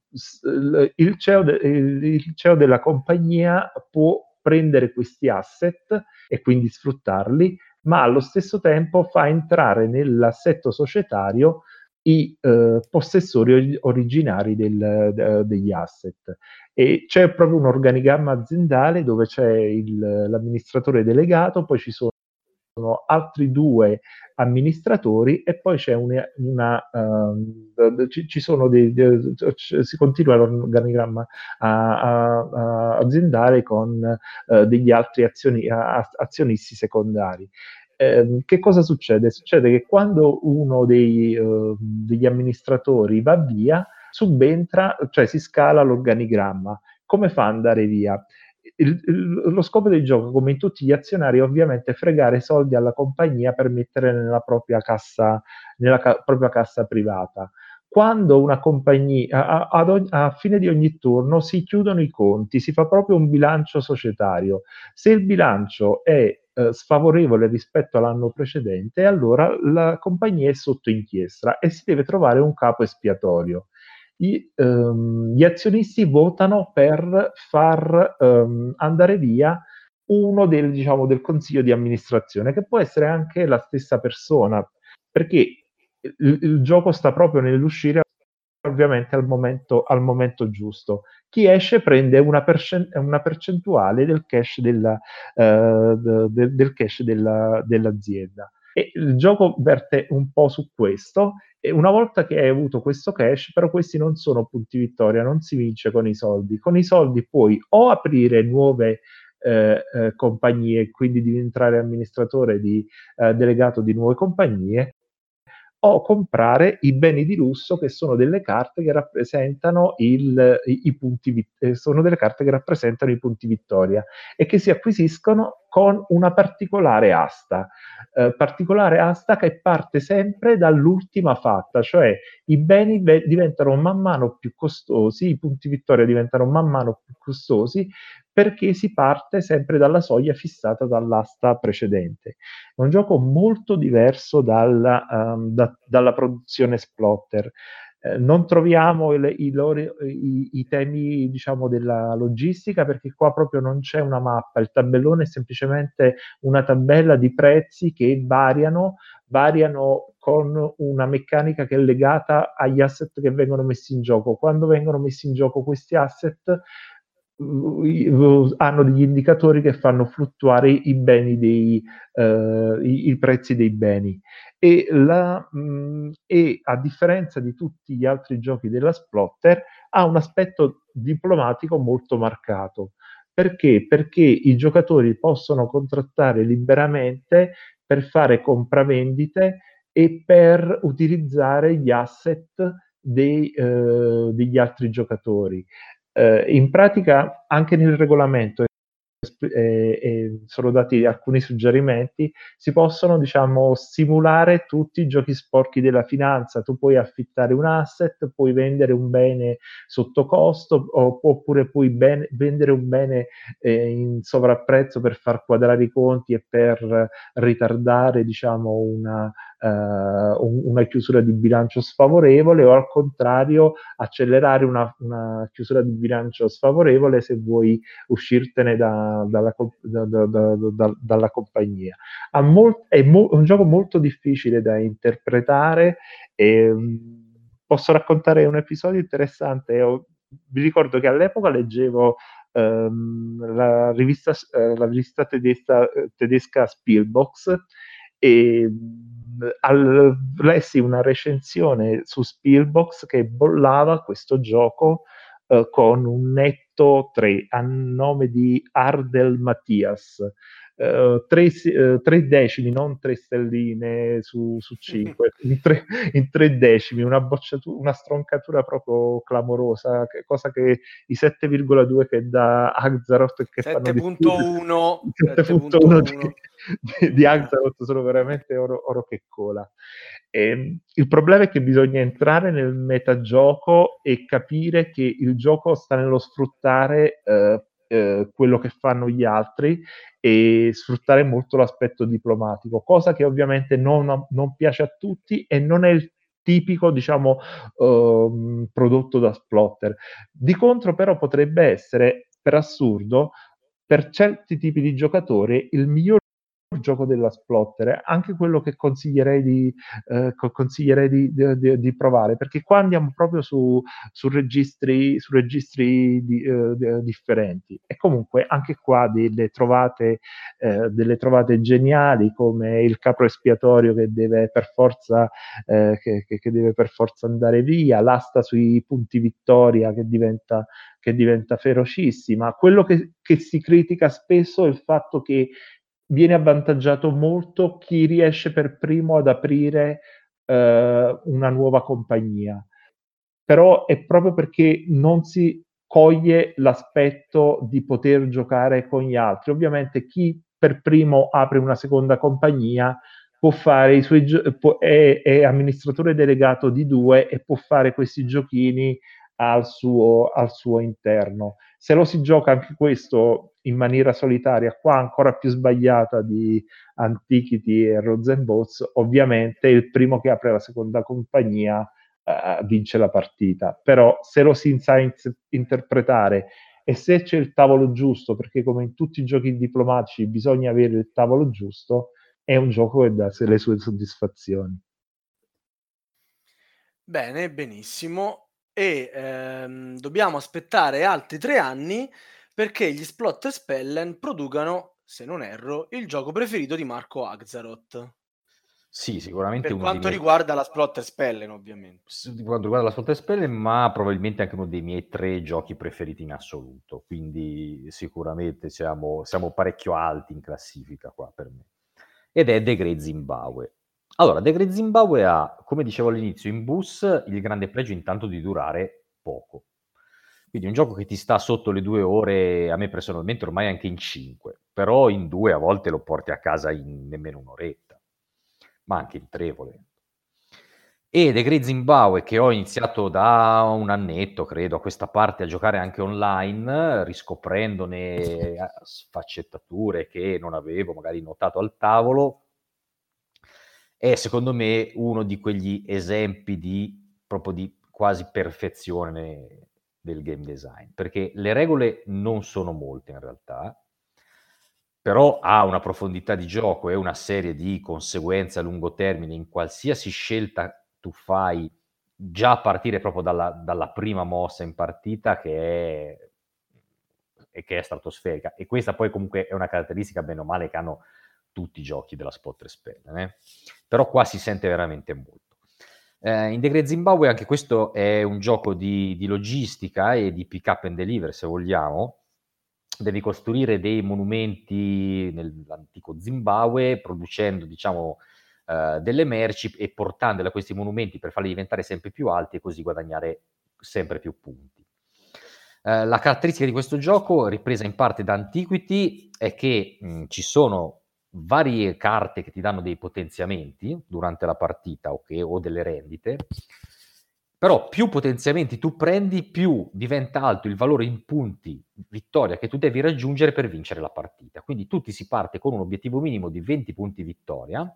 il, CEO de, il CEO della compagnia può prendere questi asset e quindi sfruttarli, ma allo stesso tempo fa entrare nell'assetto societario i eh, possessori originari del, de, degli asset. E c'è proprio un organigramma aziendale dove c'è il, l'amministratore delegato, poi ci sono altri due amministratori e poi c'è una, una uh, ci, ci, sono dei, dei, si continua l'organigramma a, a aziendale con uh, degli altri azioni, azionisti secondari. Eh, che cosa succede? Succede che quando uno dei, uh, degli amministratori va via, subentra, cioè si scala l'organigramma. Come fa ad andare via? Il, il, lo scopo del gioco, come in tutti gli azionari, è ovviamente fregare soldi alla compagnia per mettere nella propria cassa, nella ca- propria cassa privata. Quando una compagnia, a, a, a, fine di ogni turno, si chiudono i conti, si fa proprio un bilancio societario. Se il bilancio è eh, sfavorevole rispetto all'anno precedente, allora la compagnia è sotto inchiesta e si deve trovare un capo espiatorio i, ehm, gli azionisti votano per far ehm, andare via uno del, diciamo, del consiglio di amministrazione, che può essere anche la stessa persona, perché il, il gioco sta proprio nell'uscire ovviamente al momento, al momento, giusto. Chi esce prende una, percent- una percentuale del cash, della, uh, de- del cash della, dell'azienda. E il gioco verte un po' su questo e una volta che hai avuto questo cash, però questi non sono punti vittoria, non si vince con i soldi. Con i soldi puoi o aprire nuove eh, eh, compagnie, quindi diventare amministratore di eh, delegato di nuove compagnie, o comprare i beni di lusso che sono delle carte che rappresentano il, i, i, punti, eh, sono delle carte che rappresentano i punti vittoria e che si acquisiscono con una particolare asta, eh, particolare asta che parte sempre dall'ultima fatta, cioè i beni be- diventano man mano più costosi, i punti vittoria diventano man mano più costosi perché si parte sempre dalla soglia fissata dall'asta precedente. È un gioco molto diverso dalla, um, da, dalla produzione Splotter. Eh, non troviamo il, i, loro, i, i, temi diciamo, della logistica perché qua proprio non c'è una mappa, il tabellone è semplicemente una tabella di prezzi che variano, variano con una meccanica che è legata agli asset che vengono messi in gioco. Quando vengono messi in gioco questi asset hanno degli indicatori che fanno fluttuare i dei, uh, i, i, prezzi dei beni e, la, mh, e, a differenza di tutti gli altri giochi della Splotter ha un aspetto diplomatico molto marcato perché? Perché i giocatori possono contrattare liberamente per fare compravendite e per utilizzare gli asset dei, eh, degli altri giocatori. Eh, in pratica anche nel regolamento eh, eh, sono dati alcuni suggerimenti, si possono diciamo simulare tutti i giochi sporchi della finanza, tu puoi affittare un asset, puoi vendere un bene sotto costo oppure puoi ben, vendere un bene eh, in sovrapprezzo per far quadrare i conti e per ritardare diciamo una, una chiusura di bilancio sfavorevole o al contrario accelerare una, una, chiusura di bilancio sfavorevole se vuoi uscirtene da, dalla, da, da, dalla, compagnia. Molt, è mo, un gioco molto difficile da interpretare e mm, posso raccontare un episodio interessante. Io, vi ricordo che all'epoca leggevo ehm, la, rivista, eh, la rivista tedesca, tedesca Spielbox e al, lessi una recensione su Spielbox che bollava questo gioco uh, con un netto 3 a nome di Ardel Mattias. Uh, tre, uh, tre, decimi, non tre stelline su, su [laughs] cinque, in tre, in tre decimi, una, una stroncatura proprio clamorosa, che, cosa che i 7,2 che dà Axaroth che 7.1 7.1 [laughs] di, di, di Axaroth sono veramente oro, oro che cola. E, ehm, il problema è che bisogna entrare nel metagioco e capire che il gioco sta nello sfruttare eh, eh, quello che fanno gli altri e sfruttare molto l'aspetto diplomatico, cosa che ovviamente non, non piace a tutti e non è il tipico, diciamo, uh, prodotto da Splotter. Di contro, però, potrebbe essere, per assurdo, per certi tipi di giocatori, il miglior gioco della Splotter, anche quello che consiglierei di, eh, consiglierei di, di, di, provare, perché qua andiamo proprio su, su registri, su registri di, eh, differenti. E comunque anche qua delle trovate, eh, delle trovate geniali come il capro espiatorio che deve per forza, eh, che, che, deve per forza andare via, l'asta sui punti vittoria che diventa, che diventa ferocissima. Quello che, che si critica spesso è il fatto che viene avvantaggiato molto chi riesce per primo ad aprire eh, una nuova compagnia. Però è proprio perché non si coglie l'aspetto di poter giocare con gli altri. Ovviamente chi per primo apre una seconda compagnia può fare i suoi gio- può, è, è amministratore delegato di due e può fare questi giochini al suo, al suo interno. Se lo si gioca anche questo in maniera solitaria, qua ancora più sbagliata di Antiquity e Rosenbots, ovviamente il primo che apre la seconda compagnia uh, vince la partita. Però se lo si sa in- interpretare e se c'è il tavolo giusto, perché come in tutti i giochi diplomatici bisogna avere il tavolo giusto, è un gioco che dà le sue soddisfazioni. Bene, benissimo e ehm, dobbiamo aspettare altri tre anni perché gli Splotter Spellen producano, se non erro, il gioco preferito di Marco Axaroth. Sì, sicuramente per quanto miei... riguarda la Splotter Spellen, ovviamente. Per quanto riguarda la Splotter Spellen, ma probabilmente anche uno dei miei tre giochi preferiti in assoluto. Quindi sicuramente siamo, siamo parecchio alti in classifica qua per me. Ed è The Great Zimbabwe. Allora, The Great Zimbabwe ha, come dicevo all'inizio, in bus il grande pregio intanto di durare poco. Quindi un gioco che ti sta sotto le due ore, a me personalmente ormai anche in cinque, però in due a volte lo porti a casa in nemmeno un'oretta, ma anche in tre volendo. E The Great Zimbabwe, che ho iniziato da un annetto, credo, a questa parte a giocare anche online, riscoprendone eh, sfaccettature che non avevo magari notato al tavolo, è secondo me uno di quegli esempi di proprio di quasi perfezione del game design, perché le regole non sono molte in realtà, però ha una profondità di gioco e una serie di conseguenze a lungo termine. In qualsiasi scelta tu fai già a partire proprio dalla, dalla prima mossa in partita che è, che è stratosferica. E questa poi comunque è una caratteristica bene o male che hanno tutti i giochi della Spot Spell, eh? però qua si sente veramente molto. Eh, in Degre Zimbabwe anche questo è un gioco di, di, logistica e di pick up and deliver, se vogliamo. Devi costruire dei monumenti nell'antico Zimbabwe, producendo, diciamo, eh, delle merci e portandole a questi monumenti per farli diventare sempre più alti e così guadagnare sempre più punti. Eh, la caratteristica di questo gioco, ripresa in parte da Antiquity, è che mh, ci sono varie carte che ti danno dei potenziamenti durante la partita okay, o delle rendite, però più potenziamenti tu prendi, più diventa alto il valore in punti vittoria che tu devi raggiungere per vincere la partita. Quindi tutti si parte con un obiettivo minimo di 20 punti vittoria,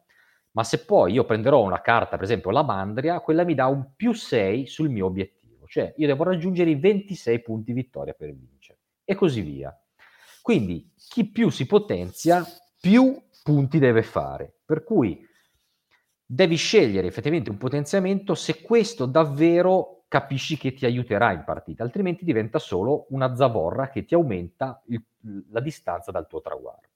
ma se poi io prenderò una carta, per esempio la Mandria, quella mi dà un più 6 sul mio obiettivo, cioè io devo raggiungere i 26 punti vittoria per vincere e così via. Quindi chi più si potenzia, più punti deve fare. Per cui devi scegliere effettivamente un potenziamento se questo davvero capisci che ti aiuterà in partita, altrimenti diventa solo una zavorra che ti aumenta il, la distanza dal tuo traguardo.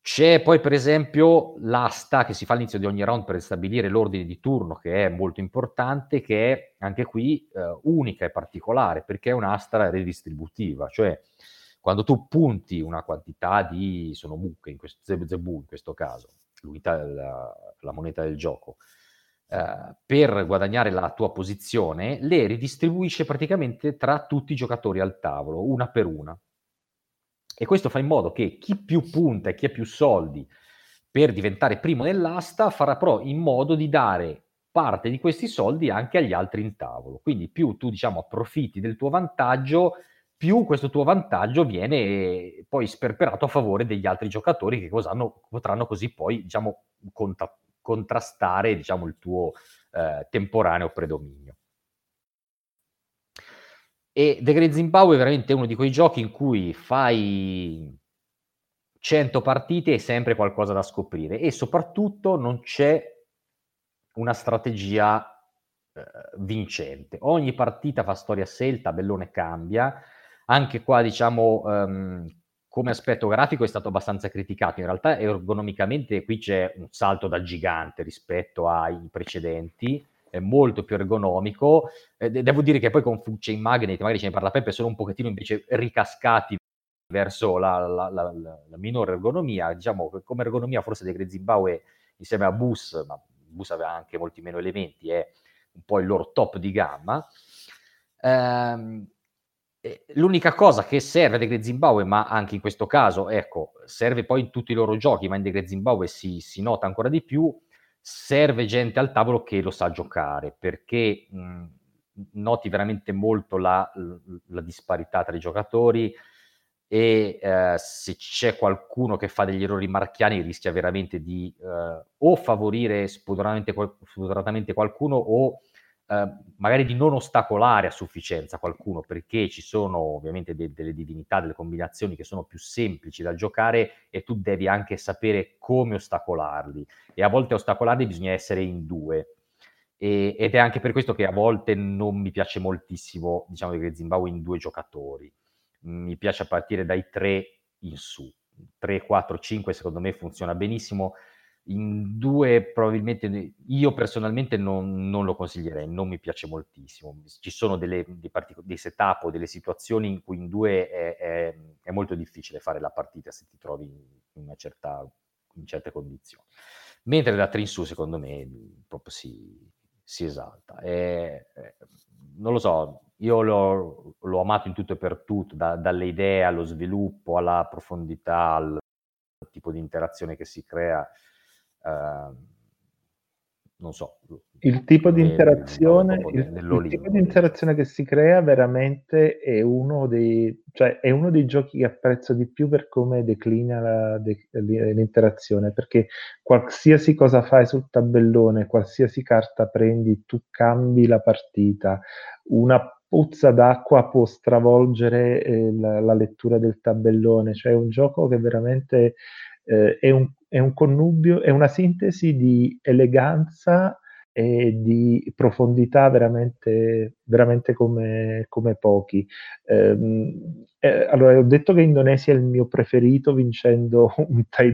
C'è poi per esempio l'asta che si fa all'inizio di ogni round per stabilire l'ordine di turno, che è molto importante, che è anche qui eh, unica e particolare, perché è un'asta redistributiva, cioè quando tu punti una quantità di, sono mucche, in questo, zebu in questo caso, la, la moneta del gioco, eh, per guadagnare la tua posizione, le ridistribuisce praticamente tra tutti i giocatori al tavolo, una per una. E questo fa in modo che chi più punta e chi ha più soldi per diventare primo nell'asta farà però in modo di dare parte di questi soldi anche agli altri in tavolo. Quindi più tu diciamo approfitti del tuo vantaggio, più questo tuo vantaggio viene poi sperperato a favore degli altri giocatori che potranno così poi diciamo, conta- contrastare diciamo, il tuo eh, temporaneo predominio. E The Great Zimbabwe è veramente uno di quei giochi in cui fai 100 partite è sempre qualcosa da scoprire e soprattutto non c'è una strategia eh, vincente. Ogni partita fa storia a sé, il tabellone cambia. Anche qua, diciamo, um, come aspetto grafico è stato abbastanza criticato. In realtà, ergonomicamente, qui c'è un salto da gigante rispetto ai precedenti. È molto più ergonomico. Eh, devo dire che poi con Chain Magnet, magari ce ne parla Peppe, sono un pochettino invece ricascati verso la, la, la, la, minore ergonomia. Diciamo come ergonomia forse De Zimbabwe insieme a Bus, ma Bus aveva anche molti meno elementi, è un po' il loro top di gamma. Ehm, l'unica cosa che serve a Degre Zimbabwe, ma anche in questo caso, ecco, serve poi in tutti i loro giochi, ma in Degre Zimbabwe si, si nota ancora di più, serve gente al tavolo che lo sa giocare, perché mh, noti veramente molto la, la, disparità tra i giocatori, e eh, se c'è qualcuno che fa degli errori marchiani rischia veramente di eh, o favorire spudoratamente, qualcuno o eh, magari di non ostacolare a sufficienza qualcuno perché ci sono ovviamente de- delle divinità, delle combinazioni che sono più semplici da giocare e tu devi anche sapere come ostacolarli e a volte ostacolarli bisogna essere in due e, ed è anche per questo che a volte non mi piace moltissimo diciamo che Zimbabwe in due giocatori mi piace a partire dai 3 in su. 3, 4, 5 secondo me funziona benissimo. In due probabilmente io personalmente non, non lo consiglierei, non mi piace moltissimo. Ci sono delle, dei, partic- dei setup o delle situazioni in cui in due è, è, è, molto difficile fare la partita se ti trovi in, certa, in certe condizioni. Mentre da 3 in su secondo me proprio si, si esalta. È, non lo so, io l'ho, l'ho, amato in tutto e per tutto, da, dalle idee allo sviluppo, alla profondità, al tipo di interazione che si crea. Eh, non so. Il tipo di interazione, il, il tipo di interazione che si crea veramente è uno dei, cioè è uno dei giochi che apprezzo di più per come declina la, de, l'interazione, perché qualsiasi cosa fai sul tabellone, qualsiasi carta prendi, tu cambi la partita. Una puzza d'acqua può stravolgere eh, la, la, lettura del tabellone, cioè è un gioco che veramente eh, è, un, è, un, connubio, è una sintesi di eleganza e di profondità veramente, veramente come, come pochi. Ehm, eh, allora, ho detto che Indonesia è il mio preferito vincendo [laughs] un tie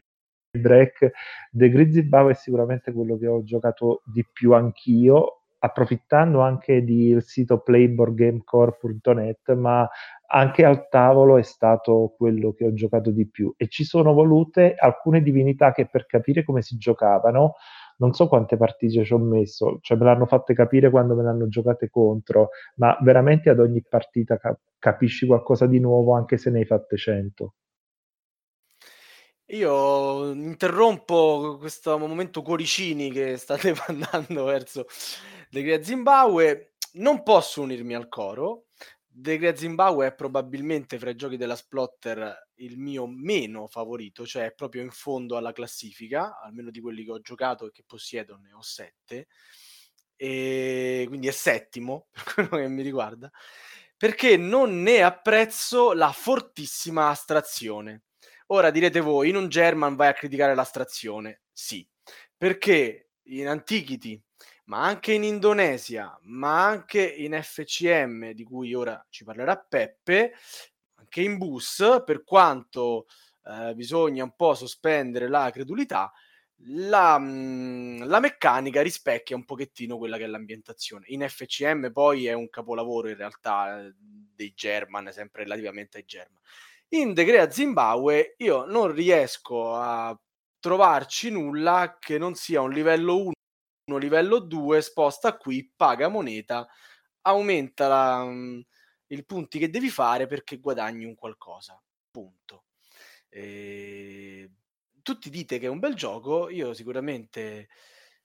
break. The Grizzly Bow è sicuramente quello che ho giocato di più anch'io approfittando anche del sito playboardgamecore.net, ma anche al tavolo è stato quello che ho giocato di più e ci sono volute alcune divinità che per capire come si giocavano non so quante partite ci ho messo, cioè me l'hanno fatte capire quando me l'hanno giocate contro, ma veramente ad ogni partita cap- capisci qualcosa di nuovo anche se ne hai fatte 100. Io interrompo questo momento cuoricini che state [laughs] mandando verso De Grea Zimbabwe. Non posso unirmi al coro. De Grea Zimbabwe è probabilmente fra i giochi della Splotter il mio meno favorito, cioè proprio in fondo alla classifica, almeno di quelli che ho giocato e che possiedo, ne ho sette. E quindi è settimo [laughs] per quello che mi riguarda, perché non ne apprezzo la fortissima astrazione Ora direte voi, in un German vai a criticare l'astrazione? Sì, perché in Antiquity, ma anche in Indonesia, ma anche in FCM, di cui ora ci parlerà Peppe, anche in bus, per quanto eh, bisogna un po' sospendere la credulità, la, mh, la, meccanica rispecchia un pochettino quella che è l'ambientazione. In FCM poi è un capolavoro in realtà dei German, sempre relativamente ai German. In The Great Zimbabwe io non riesco a trovarci nulla che non sia un livello 1, un livello 2, sposta qui, paga moneta, aumenta la, mhmm, i punti che devi fare perché guadagni un qualcosa. Punto. E... Tutti dite che è un bel gioco, io sicuramente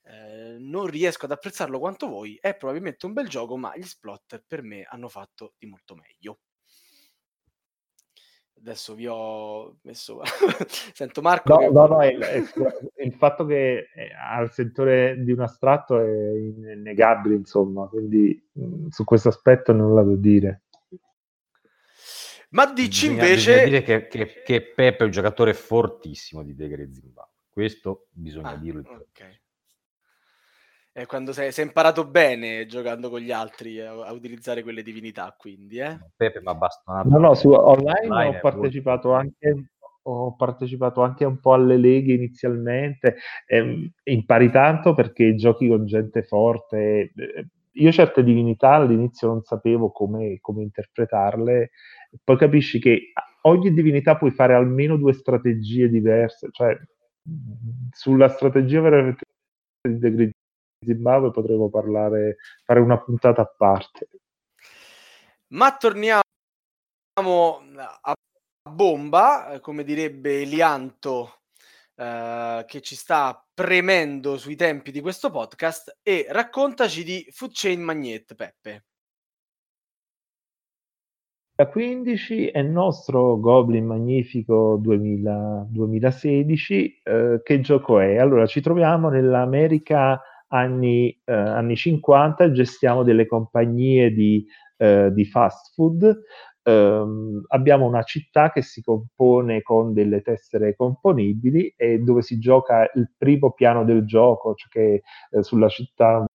eh, non riesco ad apprezzarlo quanto voi, è probabilmente un bel gioco, ma gli splotter per me hanno fatto di molto meglio adesso vi ho messo [laughs] sento Marco no, che... no, no è, è, il fatto che al settore di un astratto è innegabile insomma quindi mh, su questo aspetto non la devo dire Ma dici bisogna, invece... Bisogna dire che, che, che, Peppe è un giocatore fortissimo di Degre Zimbabwe. Questo bisogna ah, dirlo. Ok. È quando sei, sei, imparato bene giocando con gli altri a, a utilizzare quelle divinità, quindi, eh? Pepe mi ha bastonato. No, no, su online, online ho partecipato anche ho partecipato anche un po' alle leghe inizialmente, eh, impari tanto perché giochi con gente forte. Eh, io certe divinità all'inizio non sapevo come, come interpretarle, poi capisci che ogni divinità puoi fare almeno due strategie diverse, cioè sulla strategia veramente di The Zimbabwe potremmo parlare, fare una puntata a parte. Ma torniamo a bomba, come direbbe Elianto, eh, che ci sta premendo sui tempi di questo podcast, e raccontaci di Food Chain Magnet, Peppe. Da 15 è il nostro Goblin Magnifico 2000, 2016. Eh, che gioco è? Allora, ci troviamo nell'America anni, eh, anni 50, gestiamo delle compagnie di, eh, di fast food. Um, abbiamo una città che si compone con delle tessere componibili e dove si gioca il primo piano del gioco, cioè che eh, sulla città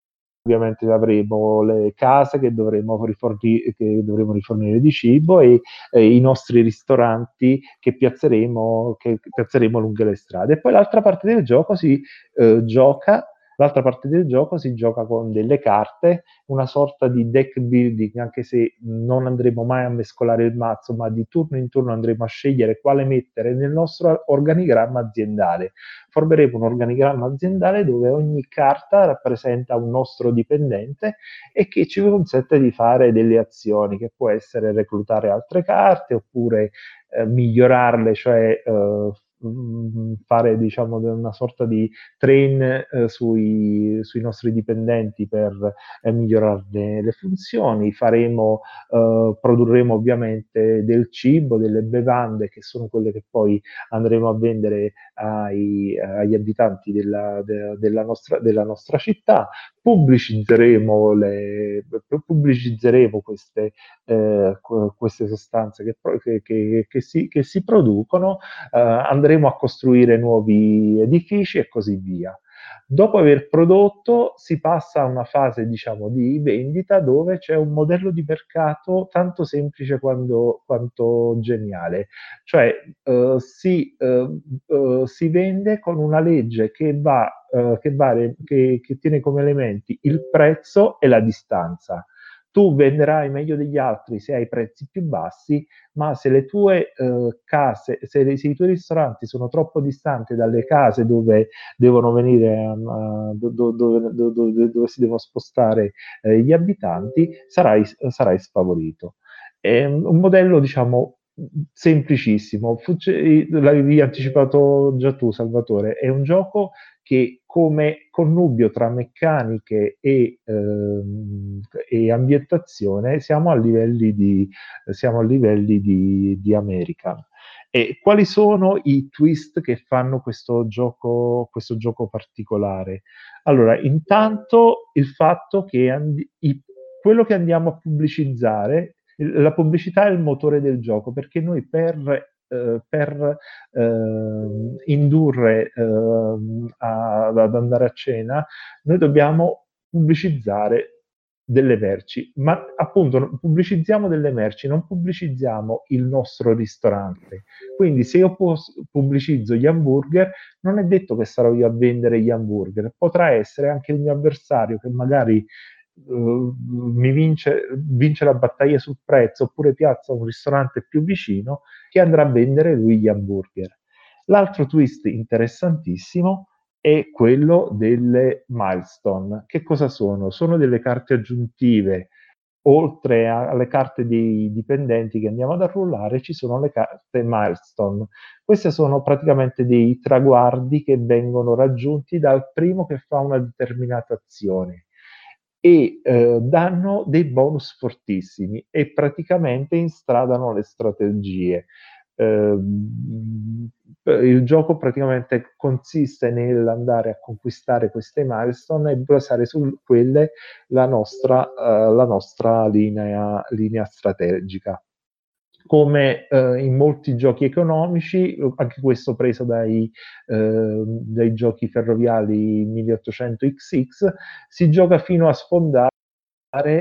ovviamente avremo le case che dovremo, rifornire, che dovremo rifornire di cibo e eh, i nostri ristoranti che piazzeremo, che piazzeremo lungo le strade. E poi l'altra parte del gioco si eh, gioca L'altra parte del gioco si gioca con delle carte, una sorta di deck building, anche se non andremo mai a mescolare il mazzo, ma di turno in turno andremo a scegliere quale mettere nel nostro organigramma aziendale. Formeremo un organigramma aziendale dove ogni carta rappresenta un nostro dipendente e che ci consente di fare delle azioni, che può essere reclutare altre carte oppure eh, migliorarle, cioè eh, fare diciamo una sorta di train eh, sui, sui, nostri dipendenti per eh, migliorarne le funzioni, faremo, eh, produrremo ovviamente del cibo, delle bevande che sono quelle che poi andremo a vendere ai, agli abitanti della, de, della, nostra, della nostra città, pubblicizzeremo, le, pubblicizzeremo queste, eh, queste sostanze che, che, che, si, che si producono, eh, andremo a costruire nuovi edifici e così via. Dopo aver prodotto si passa a una fase diciamo, di vendita dove c'è un modello di mercato tanto semplice quando, quanto geniale, cioè eh, si, eh, eh, si, vende con una legge che, va, eh, che, vale, che, che tiene come elementi il prezzo e la distanza tu venderai meglio degli altri se hai prezzi più bassi, ma se le tue eh, case, se, le, se, i tuoi ristoranti sono troppo distanti dalle case dove devono venire, uh, do, do, do, dove si devono spostare eh, gli abitanti, sarai, sarai sfavorito. È un modello, diciamo, semplicissimo. L'avevi anticipato già tu, Salvatore. È un gioco che come connubio tra meccaniche e, ehm, e ambientazione siamo a livelli di, siamo a livelli di, di American. E quali sono i twist che fanno questo gioco, questo gioco particolare? Allora, intanto il fatto che andi- i, quello che andiamo a pubblicizzare, la pubblicità è il motore del gioco, perché noi per eh, per eh, indurre eh, a, ad andare a cena, noi dobbiamo pubblicizzare delle merci, ma appunto pubblicizziamo delle merci, non pubblicizziamo il nostro ristorante. Quindi se io pubblicizzo gli hamburger, non è detto che sarò io a vendere gli hamburger, potrà essere anche il mio avversario che magari Mi vince, vince, la battaglia sul prezzo oppure piazza un ristorante più vicino che andrà a vendere lui gli hamburger. L'altro twist interessantissimo è quello delle milestone. Che cosa sono? Sono delle carte aggiuntive. Oltre alle carte dei dipendenti che andiamo ad arruolare, ci sono le carte milestone. Queste sono praticamente dei traguardi che vengono raggiunti dal primo che fa una determinata azione e eh, danno dei bonus fortissimi e praticamente instradano le strategie. Eh, il gioco praticamente consiste nell'andare a conquistare queste milestone e basare su quelle la nostra, uh, la nostra linea, linea strategica. Come eh, in molti giochi economici, anche questo preso dai, eh, dai giochi ferroviari 1800XX, si gioca fino a sfondare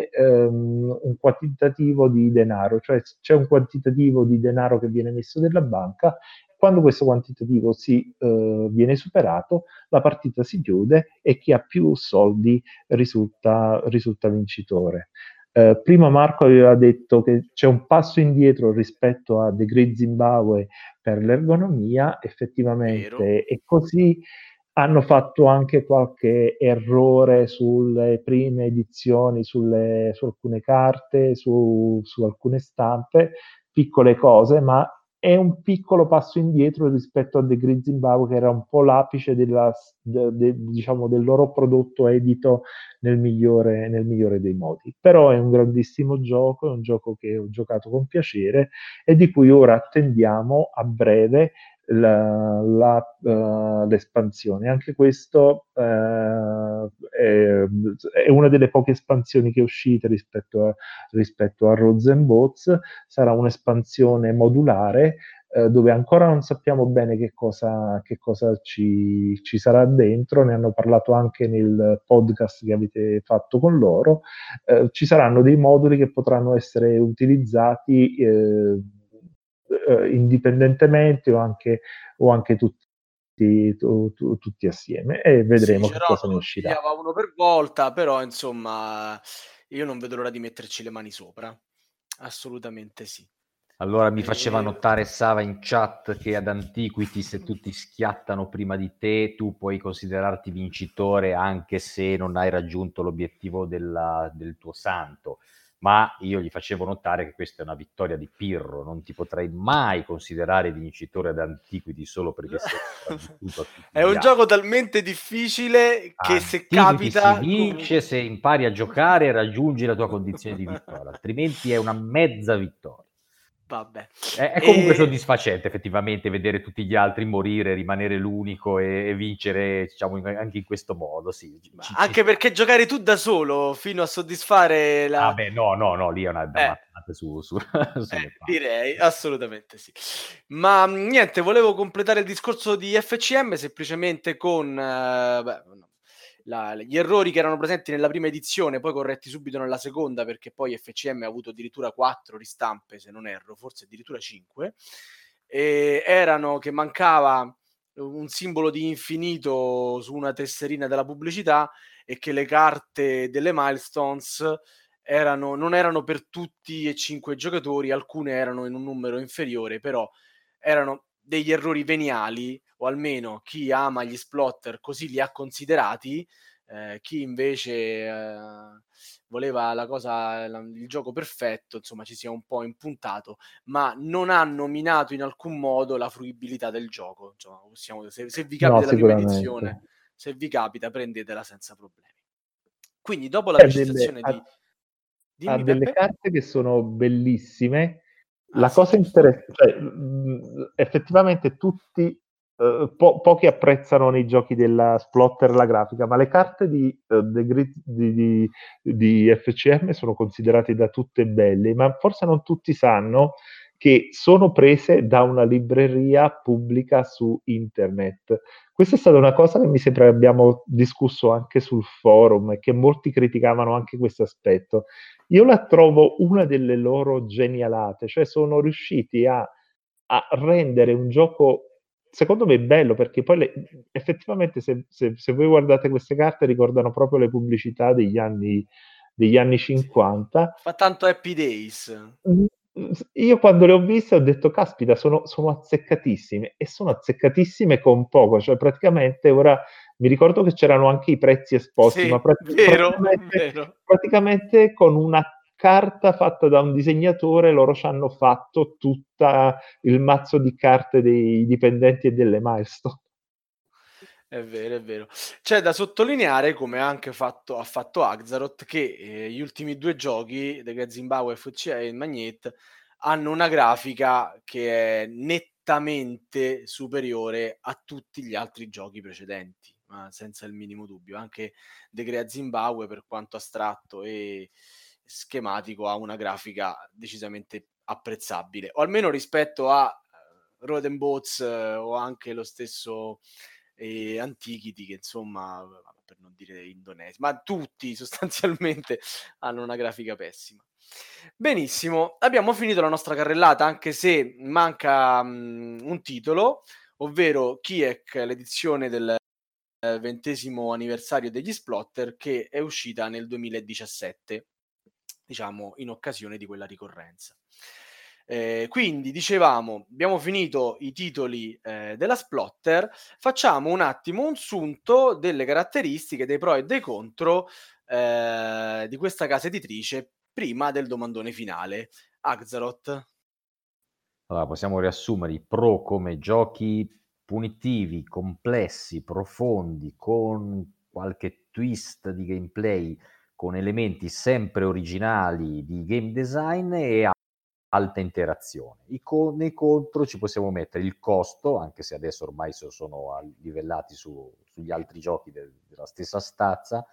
ehm, un quantitativo di denaro, cioè c'è un quantitativo di denaro che viene messo nella banca quando questo quantitativo si, eh, viene superato, la partita si chiude e chi ha più soldi risulta, risulta vincitore. Eh, prima Marco aveva detto che c'è un passo indietro rispetto a The Great Zimbabwe per l'ergonomia, effettivamente Vero. è così. Hanno fatto anche qualche errore sulle prime edizioni, sulle, su alcune carte, su, su alcune stampe, piccole cose, ma è un piccolo passo indietro rispetto a The Green Zimbabwe, che era un po' l'apice della, de, de, diciamo, del loro prodotto edito nel migliore, nel migliore, dei modi. Però è un grandissimo gioco, è un gioco che ho giocato con piacere e di cui ora attendiamo a breve la, la, uh, l'espansione. Anche questo uh, è, è, una delle poche espansioni che è uscita rispetto a, rispetto a Boats. Sarà un'espansione modulare uh, dove ancora non sappiamo bene che cosa, che cosa ci, ci, sarà dentro. Ne hanno parlato anche nel podcast che avete fatto con loro. ci saranno dei moduli che potranno essere utilizzati eh, indipendentemente o anche, o anche tutti, tu, tu, tutti assieme e vedremo sì, che cosa ne uscirà. uno per volta, però insomma io non vedo l'ora di metterci le mani sopra. Assolutamente sì. Allora mi faceva notare Sava in chat che ad Antiquity se tutti schiattano prima di te tu puoi considerarti vincitore anche se non hai raggiunto l'obiettivo della, del tuo santo ma io gli facevo notare che questa è una vittoria di Pirro, non ti potrei mai considerare vincitore ad Antiquity solo perché sei [laughs] È un gioco talmente difficile che Antiquity se capita... si vince se impari a giocare e raggiungi la tua condizione di vittoria, altrimenti è una mezza vittoria. Vabbè. È, è comunque e... soddisfacente effettivamente vedere tutti gli altri morire, rimanere l'unico e, e vincere, diciamo, in, anche in questo modo. Sì. Ci, anche ci... perché giocare tu da solo fino a soddisfare la... Vabbè, no, no, no, lì è una eh. su, su, [laughs] eh, direi, assolutamente sì. Ma niente, volevo completare il discorso di FCM semplicemente con... Uh, beh, la, gli errori che erano presenti nella prima edizione, poi corretti subito nella seconda, perché poi FCM ha avuto addirittura quattro ristampe, se non erro, forse addirittura cinque, e erano che mancava un simbolo di infinito su una tesserina della pubblicità e che le carte delle milestones erano, non erano per tutti e cinque giocatori, alcune erano in un numero inferiore, però erano degli errori veniali, o almeno chi ama gli splotter così li ha considerati, eh, chi invece eh, voleva la cosa, la, il gioco perfetto, insomma ci sia un po' impuntato, ma non ha nominato in alcun modo la fruibilità del gioco. Insomma, possiamo, se, se, vi capita no, la prima edizione, se vi capita prendetela senza problemi. Quindi dopo la registrazione di... Dimmi, ha delle Peppe? carte che sono bellissime, la ah, cosa interessante, cioè, effettivamente tutti, uh, po- pochi apprezzano nei giochi della Splotter la grafica, ma le carte di, uh, di, di, di, FCM sono considerate da tutte belle, ma forse non tutti sanno che sono prese da una libreria pubblica su internet. Questa è stata una cosa che mi sembra abbiamo discusso anche sul forum e che molti criticavano anche questo aspetto. Io la trovo una delle loro genialate, cioè sono riusciti a, a rendere un gioco secondo me bello perché poi le, effettivamente se, se, se, voi guardate queste carte ricordano proprio le pubblicità degli anni, degli anni 50. Fa tanto Happy Days. Mm, io quando le ho viste ho detto, caspita, sono, sono azzeccatissime e sono azzeccatissime con poco, cioè praticamente ora mi ricordo che c'erano anche i prezzi esposti, sì, ma pratic- vero, praticamente, vero. praticamente, con una carta fatta da un disegnatore loro ci hanno fatto tutto il mazzo di carte dei dipendenti e delle milestone. È vero, è vero. C'è da sottolineare, come anche fatto, ha fatto Axaroth, che eh, gli ultimi due giochi, The Zimbabwe FC e il Magnet, hanno una grafica che è nettamente superiore a tutti gli altri giochi precedenti, ma senza il minimo dubbio. Anche The Great Zimbabwe, per quanto astratto e schematico, ha una grafica decisamente apprezzabile, o almeno rispetto a eh, Roden Boats eh, o anche lo stesso eh, Antiquity, che insomma, per non dire indonesia, ma tutti [laughs] sostanzialmente hanno una grafica pessima. Benissimo, abbiamo finito la nostra carrellata, anche se manca um, un titolo, ovvero Kiek, l'edizione del eh, ventesimo anniversario degli Splotter, che è uscita nel 2017, diciamo in occasione di quella ricorrenza. Eh, quindi dicevamo, abbiamo finito i titoli eh, della Splotter, facciamo un attimo un sunto delle caratteristiche, dei pro e dei contro eh, di questa casa editrice prima del domandone finale. Axaroth. Allora, possiamo riassumere i pro come giochi punitivi, complessi, profondi, con qualche twist di gameplay, con elementi sempre originali di game design e alta interazione. I co- nei contro ci possiamo mettere il costo, anche se adesso ormai sono livellati su, sugli altri giochi de- della stessa stazza,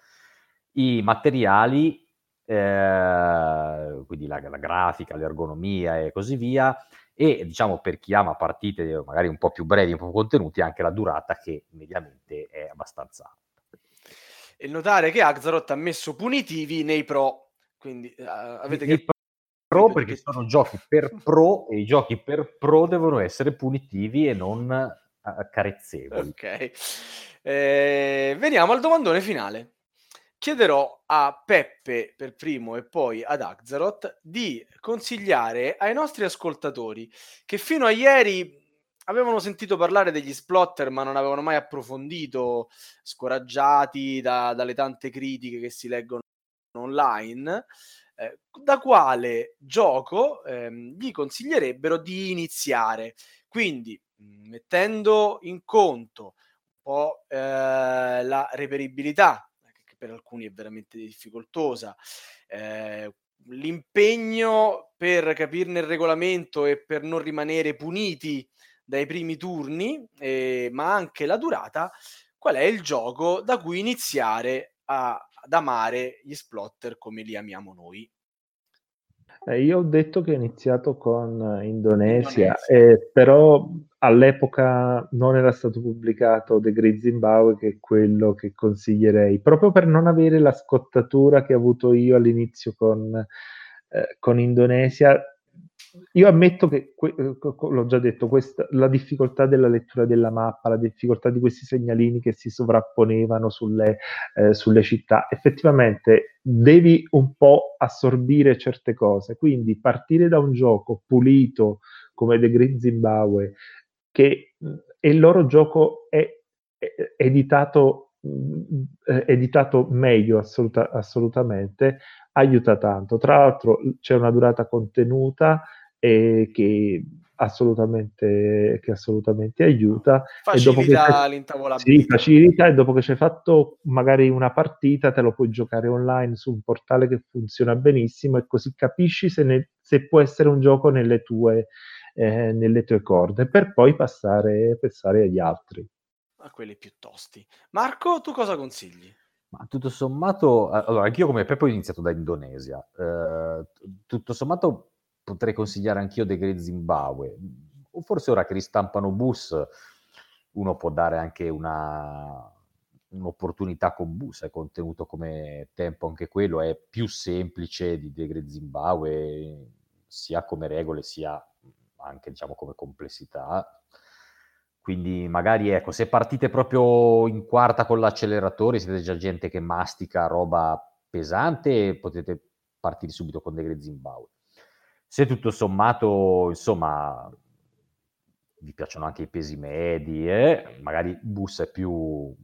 i materiali eh, quindi la, la, grafica, l'ergonomia e così via, e diciamo per chi ama partite magari un po' più brevi, un po' più contenuti, anche la durata che mediamente è abbastanza. E notare che Axaroth ha messo punitivi nei pro, quindi uh, avete nei pro perché sono giochi per [laughs] pro e i giochi per pro devono essere punitivi e non uh, carezzevoli. Ok. Eh, veniamo al domandone finale chiederò a Peppe per primo e poi ad Axaroth di consigliare ai nostri ascoltatori che fino a ieri avevano sentito parlare degli splotter ma non avevano mai approfondito, scoraggiati da, dalle tante critiche che si leggono online, eh, da quale gioco eh, gli consiglierebbero di iniziare. Quindi mettendo in conto un po' eh, la reperibilità per alcuni è veramente difficoltosa. Eh, l'impegno per capirne il regolamento e per non rimanere puniti dai primi turni, eh, ma anche la durata, qual è il gioco da cui iniziare a, ad amare gli splotter come li amiamo noi. Eh, io ho detto che ho iniziato con Indonesia, Indonesia. Eh, però all'epoca non era stato pubblicato The Great Zimbabwe, che è quello che consiglierei, proprio per non avere la scottatura che ho avuto io all'inizio con, eh, con Indonesia io ammetto che, eh, l'ho già detto, questa, la difficoltà della lettura della mappa, la difficoltà di questi segnalini che si sovrapponevano sulle, eh, sulle città, effettivamente devi un po' assorbire certe cose, quindi partire da un gioco pulito come The Green Zimbabwe, che e il loro gioco è, è editato, è editato meglio assoluta, assolutamente, aiuta tanto. Tra l'altro c'è una durata contenuta, e che assolutamente, che assolutamente aiuta. Facilita l'intavolamento. Sì, facilita e dopo che ci hai fatto magari una partita te lo puoi giocare online su un portale che funziona benissimo e così capisci se, ne, se può essere un gioco nelle tue, eh, nelle tue corde per poi passare, passare agli altri. A quelli più tosti. Marco, tu cosa consigli? Ma tutto sommato, allora anch'io come Peppo ho iniziato da Indonesia. Eh, tutto sommato potrei consigliare anch'io The Great Zimbabwe. O forse ora che ristampano bus, uno può dare anche una, un'opportunità con bus, è contenuto come tempo anche quello, è più semplice di The Great Zimbabwe, sia come regole sia anche diciamo come complessità. Quindi magari ecco, se partite proprio in quarta con l'acceleratore, siete già gente che mastica roba pesante, potete partire subito con The Great Zimbabwe se tutto sommato, insomma, vi piacciono anche i pesi medi, eh, magari bus è più,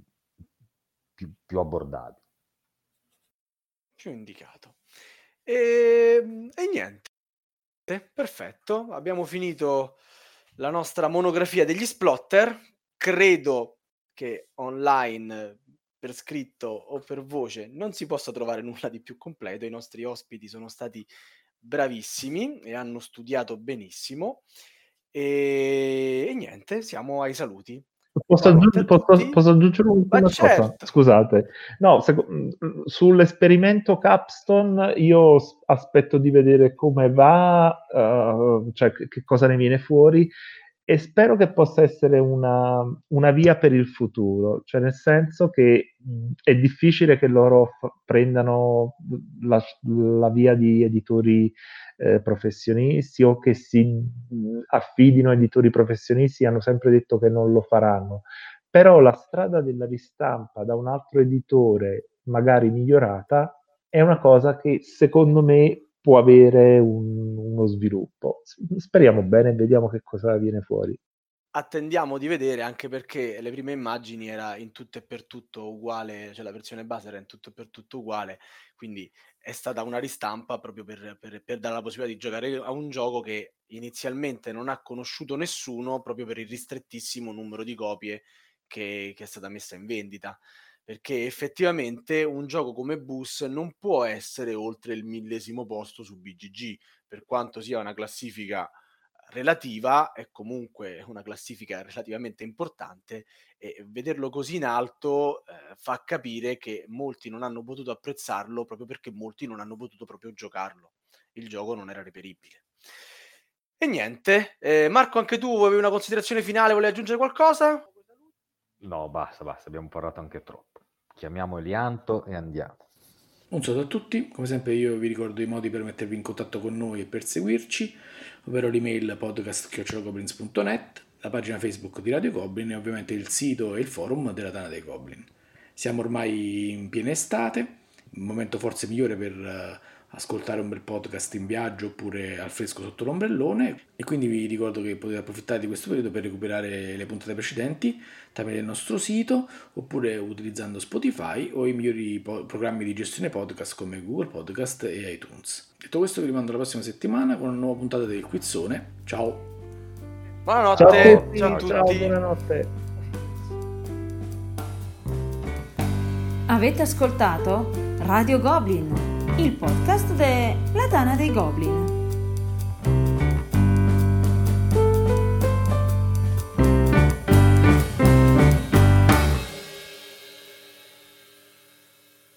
più, più abbordabile. Più indicato. E, ehm, e niente, perfetto, abbiamo finito la nostra monografia degli splotter. Credo che online per scritto o per voce non si possa trovare nulla di più completo. I nostri ospiti sono stati bravissimi e hanno studiato benissimo. E, e niente, siamo ai saluti. Posso, aggiungere, posso, posso aggiungere cosa? Certo. Scusate. No, se, sull'esperimento Capstone io aspetto di vedere come va, uh, cioè che cosa ne viene fuori e spero che possa essere una, una, via per il futuro, cioè nel senso che è difficile che loro f- prendano la, la, via di editori eh, professionisti o che si affidino a editori professionisti, hanno sempre detto che non lo faranno, però la strada della ristampa da un altro editore, magari migliorata, è una cosa che secondo me può avere un, uno sviluppo. Speriamo bene, vediamo che cosa viene fuori. Attendiamo di vedere anche perché le prime immagini era in tutto e per tutto uguale, cioè la versione base era in tutto e per tutto uguale, quindi è stata una ristampa proprio per, per, per dare la possibilità di giocare a un gioco che inizialmente non ha conosciuto nessuno proprio per il ristrettissimo numero di copie che, che è stata messa in vendita perché effettivamente un gioco come Bus non può essere oltre il millesimo posto su BGG, per quanto sia una classifica relativa, è comunque una classifica relativamente importante e vederlo così in alto eh, fa capire che molti non hanno potuto apprezzarlo proprio perché molti non hanno potuto proprio giocarlo. Il gioco non era reperibile. E niente, eh, Marco, anche tu avevi una considerazione finale, volevi aggiungere qualcosa? No, basta, basta, abbiamo parlato anche troppo. Chiamiamo Elianto e andiamo. Un saluto a tutti, come sempre io vi ricordo i modi per mettervi in contatto con noi e per seguirci, ovvero l'email podcast.goblins.net, la pagina Facebook di Radio Goblin e ovviamente il sito e il forum della Tana dei Goblin. Siamo ormai in piena estate, un momento forse migliore per eh, ascoltare un bel podcast in viaggio oppure al fresco sotto l'ombrellone e quindi vi ricordo che potete approfittare di questo periodo per recuperare le puntate precedenti tramite il nostro sito oppure utilizzando Spotify o i migliori po- programmi di gestione podcast come Google Podcast e iTunes. Detto questo vi rimando la prossima settimana con una nuova puntata del Quizzone. Ciao! Buonanotte! Ciao a tutti! Ciao, a tutti. ciao buonanotte! Avete ascoltato Radio Goblin? Il podcast della Tana dei Goblin.